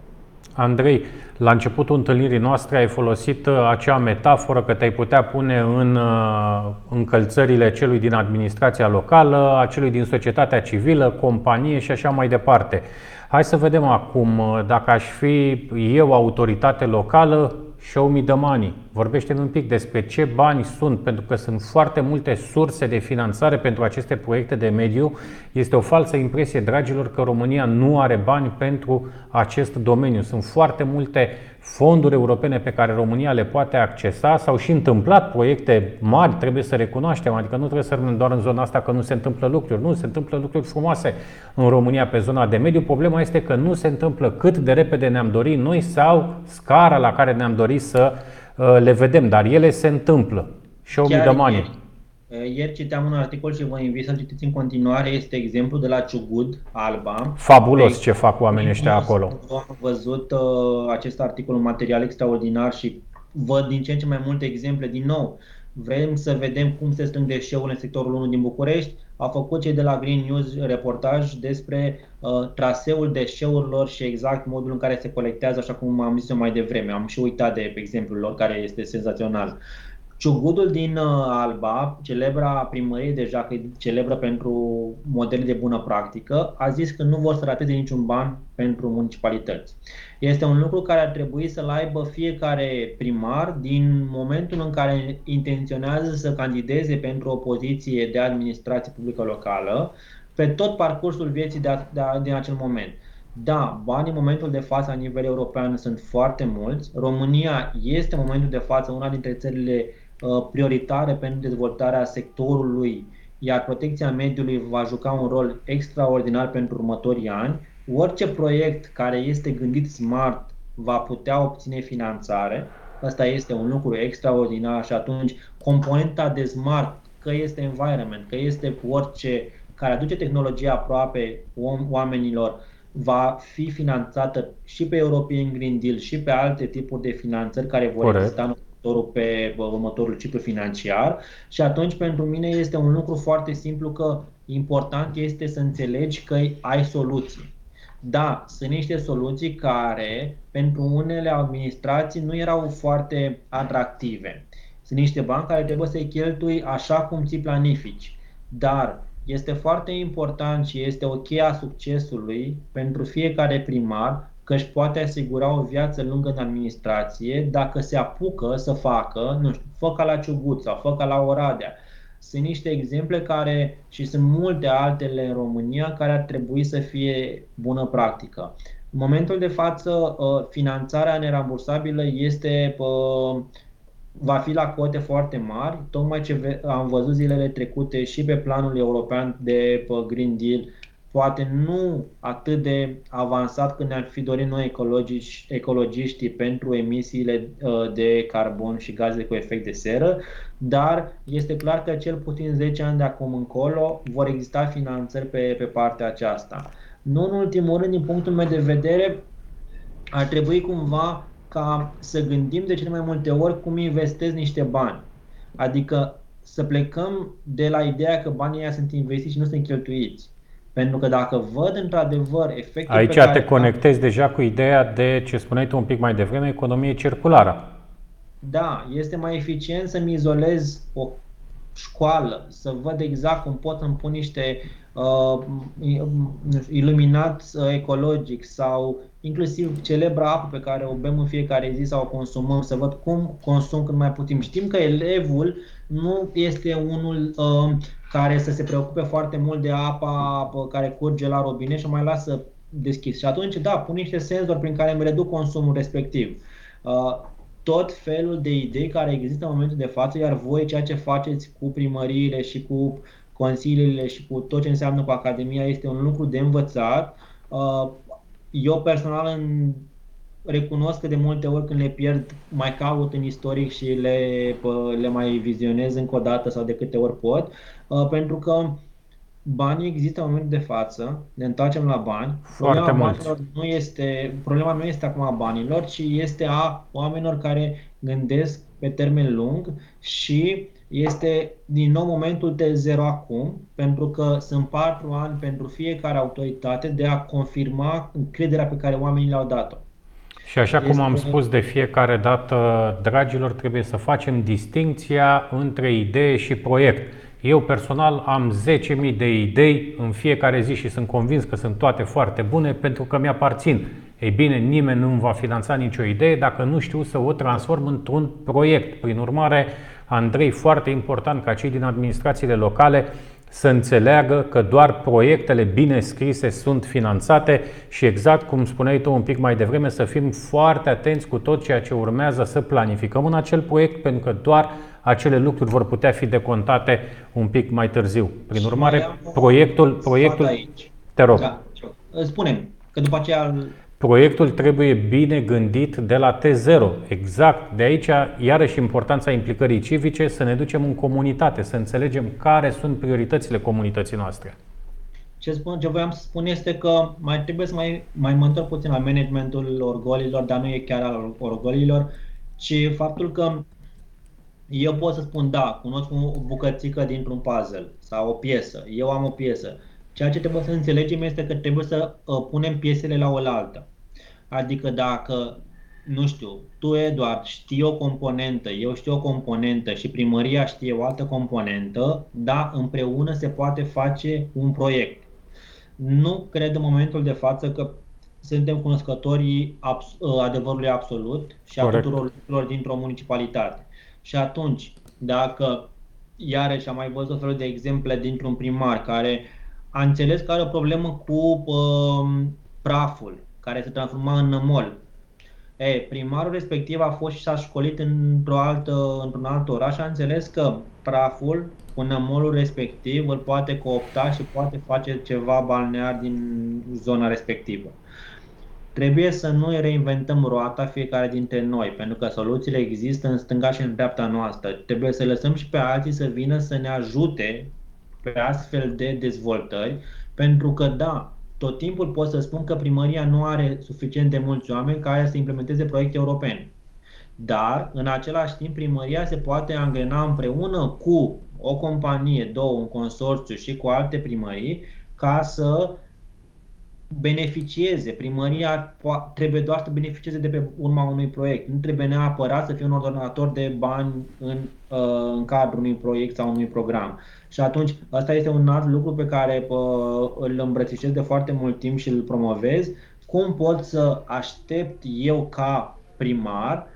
Andrei, la începutul întâlnirii noastre ai folosit uh, acea metaforă că te-ai putea pune în uh, încălțările celui din administrația locală, a celui din societatea civilă, companie și așa mai departe. Hai să vedem acum, uh, dacă aș fi eu autoritate locală, show me the money. vorbește un pic despre ce bani sunt, pentru că sunt foarte multe surse de finanțare pentru aceste proiecte de mediu. Este o falsă impresie, dragilor, că România nu are bani pentru acest domeniu. Sunt foarte multe fonduri europene pe care România le poate accesa. S-au și întâmplat proiecte mari, trebuie să recunoaștem, adică nu trebuie să rămânem doar în zona asta că nu se întâmplă lucruri. Nu, se întâmplă lucruri frumoase în România pe zona de mediu. Problema este că nu se întâmplă cât de repede ne-am dorit noi sau scara la care ne-am dorit să uh, le vedem, dar ele se întâmplă. Show me the money. Eh, ieri citeam un articol și vă invit să-l citiți în continuare. Este exemplu de la Ciugud, Alba. Fabulos ce fac oamenii ăștia acolo. Am văzut uh, acest articol, un material extraordinar și văd din ce în ce mai multe exemple. Din nou, vrem să vedem cum se strâng deșeurile în sectorul 1 din București. A făcut cei de la Green News reportaj despre uh, traseul deșeurilor și exact modul în care se colectează, așa cum am zis eu mai devreme. Am și uitat de exemplul lor care este senzațional. Ciugudul din uh, Alba, celebra primărie deja că e celebră pentru modele de bună practică, a zis că nu vor să rateze niciun ban pentru municipalități. Este un lucru care ar trebui să-l aibă fiecare primar din momentul în care intenționează să candideze pentru o poziție de administrație publică locală, pe tot parcursul vieții de a, de a, din acel moment. Da, banii în momentul de față la nivel european sunt foarte mulți. România este în momentul de față una dintre țările uh, prioritare pentru dezvoltarea sectorului, iar protecția mediului va juca un rol extraordinar pentru următorii ani. Orice proiect care este gândit smart va putea obține finanțare. Asta este un lucru extraordinar și atunci componenta de smart, că este environment, că este orice care aduce tehnologia aproape oamenilor, va fi finanțată și pe European Green Deal și pe alte tipuri de finanțări care vor Corect. exista în următorul, pe următorul ciclu financiar și atunci pentru mine este un lucru foarte simplu că important este să înțelegi că ai soluții. Da, sunt niște soluții care pentru unele administrații nu erau foarte atractive. Sunt niște bani care trebuie să-i cheltui așa cum ți planifici. Dar este foarte important și este o cheie a succesului pentru fiecare primar că își poate asigura o viață lungă în administrație dacă se apucă să facă, nu știu, fă ca la Ciugut sau fă ca la Oradea. Sunt niște exemple care, și sunt multe altele în România, care ar trebui să fie bună practică. În momentul de față, uh, finanțarea nerambursabilă este uh, va fi la cote foarte mari, tocmai ce am văzut zilele trecute și pe planul european de Green Deal, poate nu atât de avansat când ne-ar fi dorit noi ecologiști, ecologiștii pentru emisiile ă, de carbon și gaze cu efect de seră, dar este clar că cel puțin 10 ani de acum încolo vor exista finanțări pe, pe partea aceasta. Nu în ultimul rând, din punctul meu de vedere, ar trebui cumva ca să gândim de cele mai multe ori cum investezi niște bani. Adică să plecăm de la ideea că banii ăia sunt investiți și nu sunt cheltuiți. Pentru că dacă văd într-adevăr efectul Aici pe care te conectezi deja cu ideea de ce spuneai tu un pic mai devreme, economie circulară. Da, este mai eficient să-mi izolez o școală, să văd exact cum pot să-mi pun niște uh, iluminat uh, ecologic sau inclusiv celebra apă pe care o bem în fiecare zi sau o consumăm, să văd cum consum cât mai puțin. Știm că elevul nu este unul uh, care să se preocupe foarte mult de apa care curge la robinet și o mai lasă deschis. Și atunci, da, pun niște senzori prin care îmi reduc consumul respectiv. Uh, tot felul de idei care există în momentul de față, iar voi ceea ce faceți cu primăriile și cu consiliile și cu tot ce înseamnă cu Academia este un lucru de învățat. Uh, eu personal în, recunosc că de multe ori când le pierd mai caut în istoric și le, le mai vizionez încă o dată sau de câte ori pot, uh, pentru că banii există în momentul de față, ne întoarcem la bani. Foarte problema, banilor nu este, problema nu este acum a banilor, ci este a oamenilor care gândesc pe termen lung și este din nou momentul de zero acum, pentru că sunt patru ani pentru fiecare autoritate de a confirma încrederea pe care oamenii le-au dat-o. Și așa este... cum am spus de fiecare dată, dragilor, trebuie să facem distinția între idee și proiect. Eu personal am 10.000 de idei în fiecare zi și sunt convins că sunt toate foarte bune pentru că mi-aparțin. Ei bine, nimeni nu va finanța nicio idee dacă nu știu să o transform într-un proiect. Prin urmare, Andrei, foarte important ca cei din administrațiile locale să înțeleagă că doar proiectele bine scrise sunt finanțate și exact cum spuneai tu un pic mai devreme, să fim foarte atenți cu tot ceea ce urmează să planificăm în acel proiect, pentru că doar acele lucruri vor putea fi decontate un pic mai târziu. Prin urmare, proiectul, proiectul te rog. Da, spunem că după aceea Proiectul trebuie bine gândit de la T0. Exact. De aici, iarăși, importanța implicării civice, să ne ducem în comunitate, să înțelegem care sunt prioritățile comunității noastre. Ce, spun, ce voiam să spun este că mai trebuie să mai, mai mă întorc puțin la managementul orgolilor, dar nu e chiar al orgolilor, ci faptul că eu pot să spun, da, cunosc o bucățică dintr-un puzzle sau o piesă, eu am o piesă, Ceea ce trebuie să înțelegem este că trebuie să uh, punem piesele la oaltă. Adică dacă nu știu, tu, Eduard, știi o componentă, eu știu o componentă și primăria știe o altă componentă, da, împreună se poate face un proiect. Nu cred în momentul de față că suntem cunoscătorii adevărului absolut și a Corect. tuturor lucrurilor dintr-o municipalitate. Și atunci, dacă iarăși am mai văzut felul de exemple dintr-un primar care a înțeles că are o problemă cu uh, praful care se transforma în nămol. E, primarul respectiv a fost și s-a școlit într-o altă, într-un alt oraș și a înțeles că praful cu nămolul respectiv îl poate coopta și poate face ceva balnear din zona respectivă. Trebuie să nu reinventăm roata fiecare dintre noi, pentru că soluțiile există în stânga și în dreapta noastră. Trebuie să lăsăm și pe alții să vină să ne ajute pe astfel de dezvoltări, pentru că da, tot timpul pot să spun că primăria nu are suficient de mulți oameni care să implementeze proiecte europene. Dar, în același timp, primăria se poate angrena împreună cu o companie, două, un consorțiu și cu alte primării ca să beneficieze. Primăria trebuie doar să beneficieze de pe urma unui proiect. Nu trebuie neapărat să fie un ordonator de bani în, uh, în cadrul unui proiect sau unui program. Și atunci, asta este un alt lucru pe care uh, îl îmbrățișez de foarte mult timp și îl promovez. Cum pot să aștept eu ca primar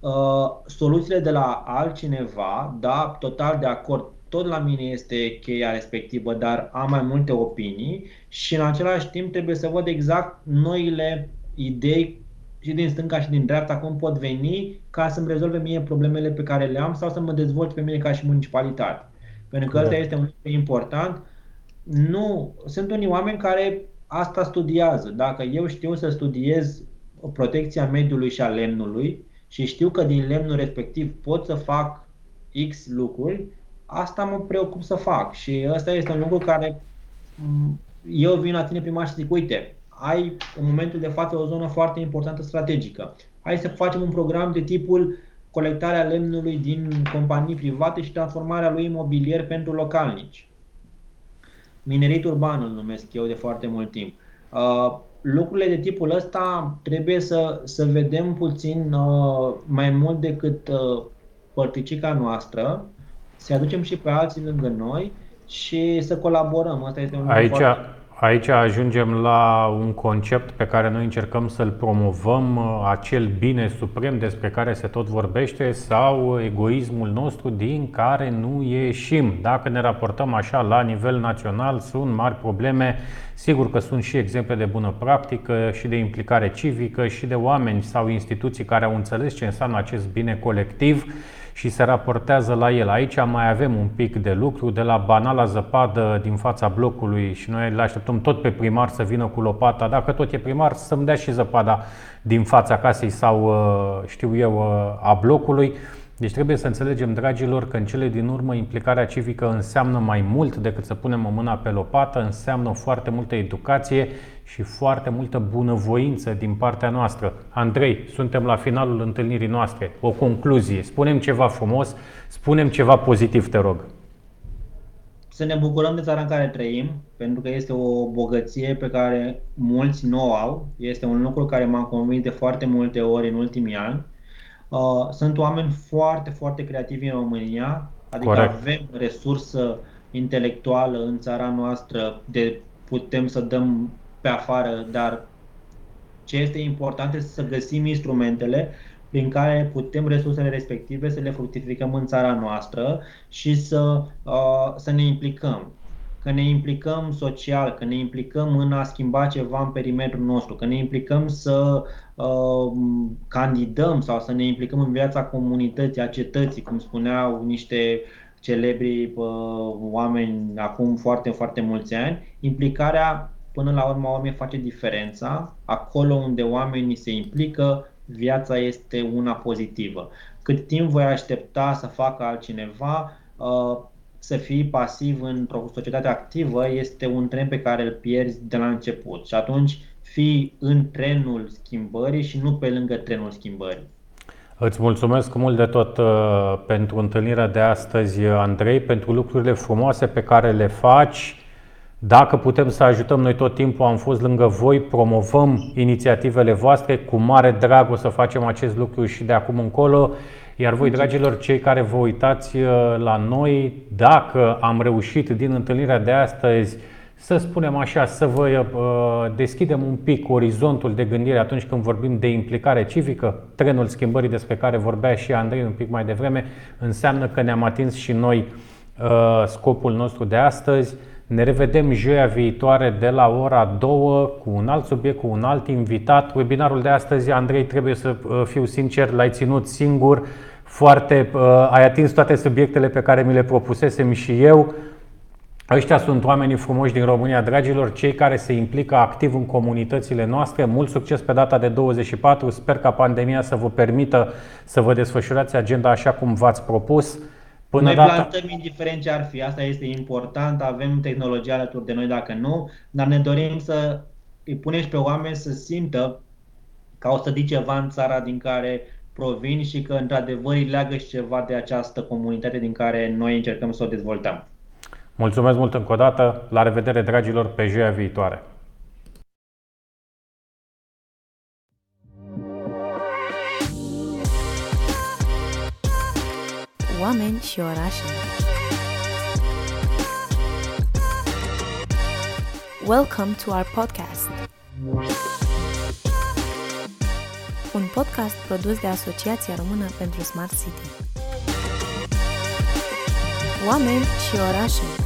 uh, soluțiile de la altcineva, da, total de acord, tot la mine este cheia respectivă, dar am mai multe opinii și în același timp trebuie să văd exact noile idei și din stânga și din dreapta cum pot veni ca să-mi rezolve mie problemele pe care le am sau să mă dezvolt pe mine ca și municipalitate. Pentru că asta este un lucru important. Nu, sunt unii oameni care asta studiază. Dacă eu știu să studiez protecția mediului și a lemnului și știu că din lemnul respectiv pot să fac X lucruri, asta mă preocup să fac. Și ăsta este un lucru care eu vin la tine prima și zic, uite, ai în momentul de față o zonă foarte importantă strategică. Hai să facem un program de tipul colectarea lemnului din companii private și transformarea lui imobilier pentru localnici. Minerit urban îl numesc eu de foarte mult timp. Uh, lucrurile de tipul ăsta trebuie să, să vedem puțin uh, mai mult decât uh, părticica noastră, să aducem și pe alții lângă noi și să colaborăm. Asta este un Aici, foarte... Aici ajungem la un concept pe care noi încercăm să-l promovăm, acel bine suprem despre care se tot vorbește sau egoismul nostru din care nu ieșim. Dacă ne raportăm așa la nivel național, sunt mari probleme. Sigur că sunt și exemple de bună practică și de implicare civică și de oameni sau instituții care au înțeles ce înseamnă acest bine colectiv și se raportează la el. Aici mai avem un pic de lucru, de la banala zăpadă din fața blocului și noi le așteptăm tot pe primar să vină cu lopata. Dacă tot e primar, să-mi dea și zăpada din fața casei sau, uh, știu eu, uh, a blocului. Deci trebuie să înțelegem, dragilor, că în cele din urmă implicarea civică înseamnă mai mult decât să punem o mână pe lopată, înseamnă foarte multă educație și foarte multă bunăvoință din partea noastră. Andrei, suntem la finalul întâlnirii noastre. O concluzie. Spunem ceva frumos, spunem ceva pozitiv, te rog. Să ne bucurăm de țara în care trăim, pentru că este o bogăție pe care mulți nu o au. Este un lucru care m-am convins de foarte multe ori în ultimii ani. Uh, sunt oameni foarte, foarte creativi în România, adică Corect. avem resursă intelectuală în țara noastră de putem să dăm pe afară, dar ce este important este să găsim instrumentele prin care putem resursele respective să le fructificăm în țara noastră și să, uh, să ne implicăm. Că ne implicăm social, că ne implicăm în a schimba ceva în perimetrul nostru, că ne implicăm să uh, candidăm sau să ne implicăm în viața comunității, a cetății, cum spuneau niște celebri uh, oameni acum foarte, foarte mulți ani. Implicarea până la urmă oamenii face diferența. Acolo unde oamenii se implică, viața este una pozitivă. Cât timp voi aștepta să facă altcineva, uh, să fii pasiv într-o societate activă este un tren pe care îl pierzi de la început. Și atunci fii în trenul schimbării și nu pe lângă trenul schimbării. Îți mulțumesc mult de tot uh, pentru întâlnirea de astăzi, Andrei, pentru lucrurile frumoase pe care le faci Dacă putem să ajutăm, noi tot timpul am fost lângă voi, promovăm inițiativele voastre, cu mare drag o să facem acest lucru și de acum încolo. Iar voi, dragilor, cei care vă uitați uh, la noi, dacă am reușit din întâlnirea de astăzi să spunem așa, să vă uh, deschidem un pic orizontul de gândire atunci când vorbim de implicare civică, trenul schimbării despre care vorbea și Andrei un pic mai devreme, înseamnă că ne-am atins și noi uh, scopul nostru de astăzi. Ne revedem joia viitoare de la ora 2 cu un alt subiect, cu un alt invitat. Webinarul de astăzi, Andrei, trebuie să fiu sincer, l-ai ținut singur foarte, uh, ai atins toate subiectele pe care mi le propusesem și eu. Ăștia sunt oamenii frumoși din România, dragilor, cei care se implică activ în comunitățile noastre. Mult succes pe data de 24. Sper ca pandemia să vă permită să vă desfășurați agenda așa cum v-ați propus. Până noi data... plantăm indiferent ce ar fi, asta este important, avem tehnologia alături de noi dacă nu, dar ne dorim să îi punem și pe oameni să simtă că au să ceva în țara din care provin și că într-adevăr îi leagă și ceva de această comunitate din care noi încercăm să o dezvoltăm. Mulțumesc mult încă o dată, la revedere dragilor pe joia viitoare! Oameni și orașe Welcome to our podcast un podcast produs de Asociația Română pentru Smart City. Oameni și orașe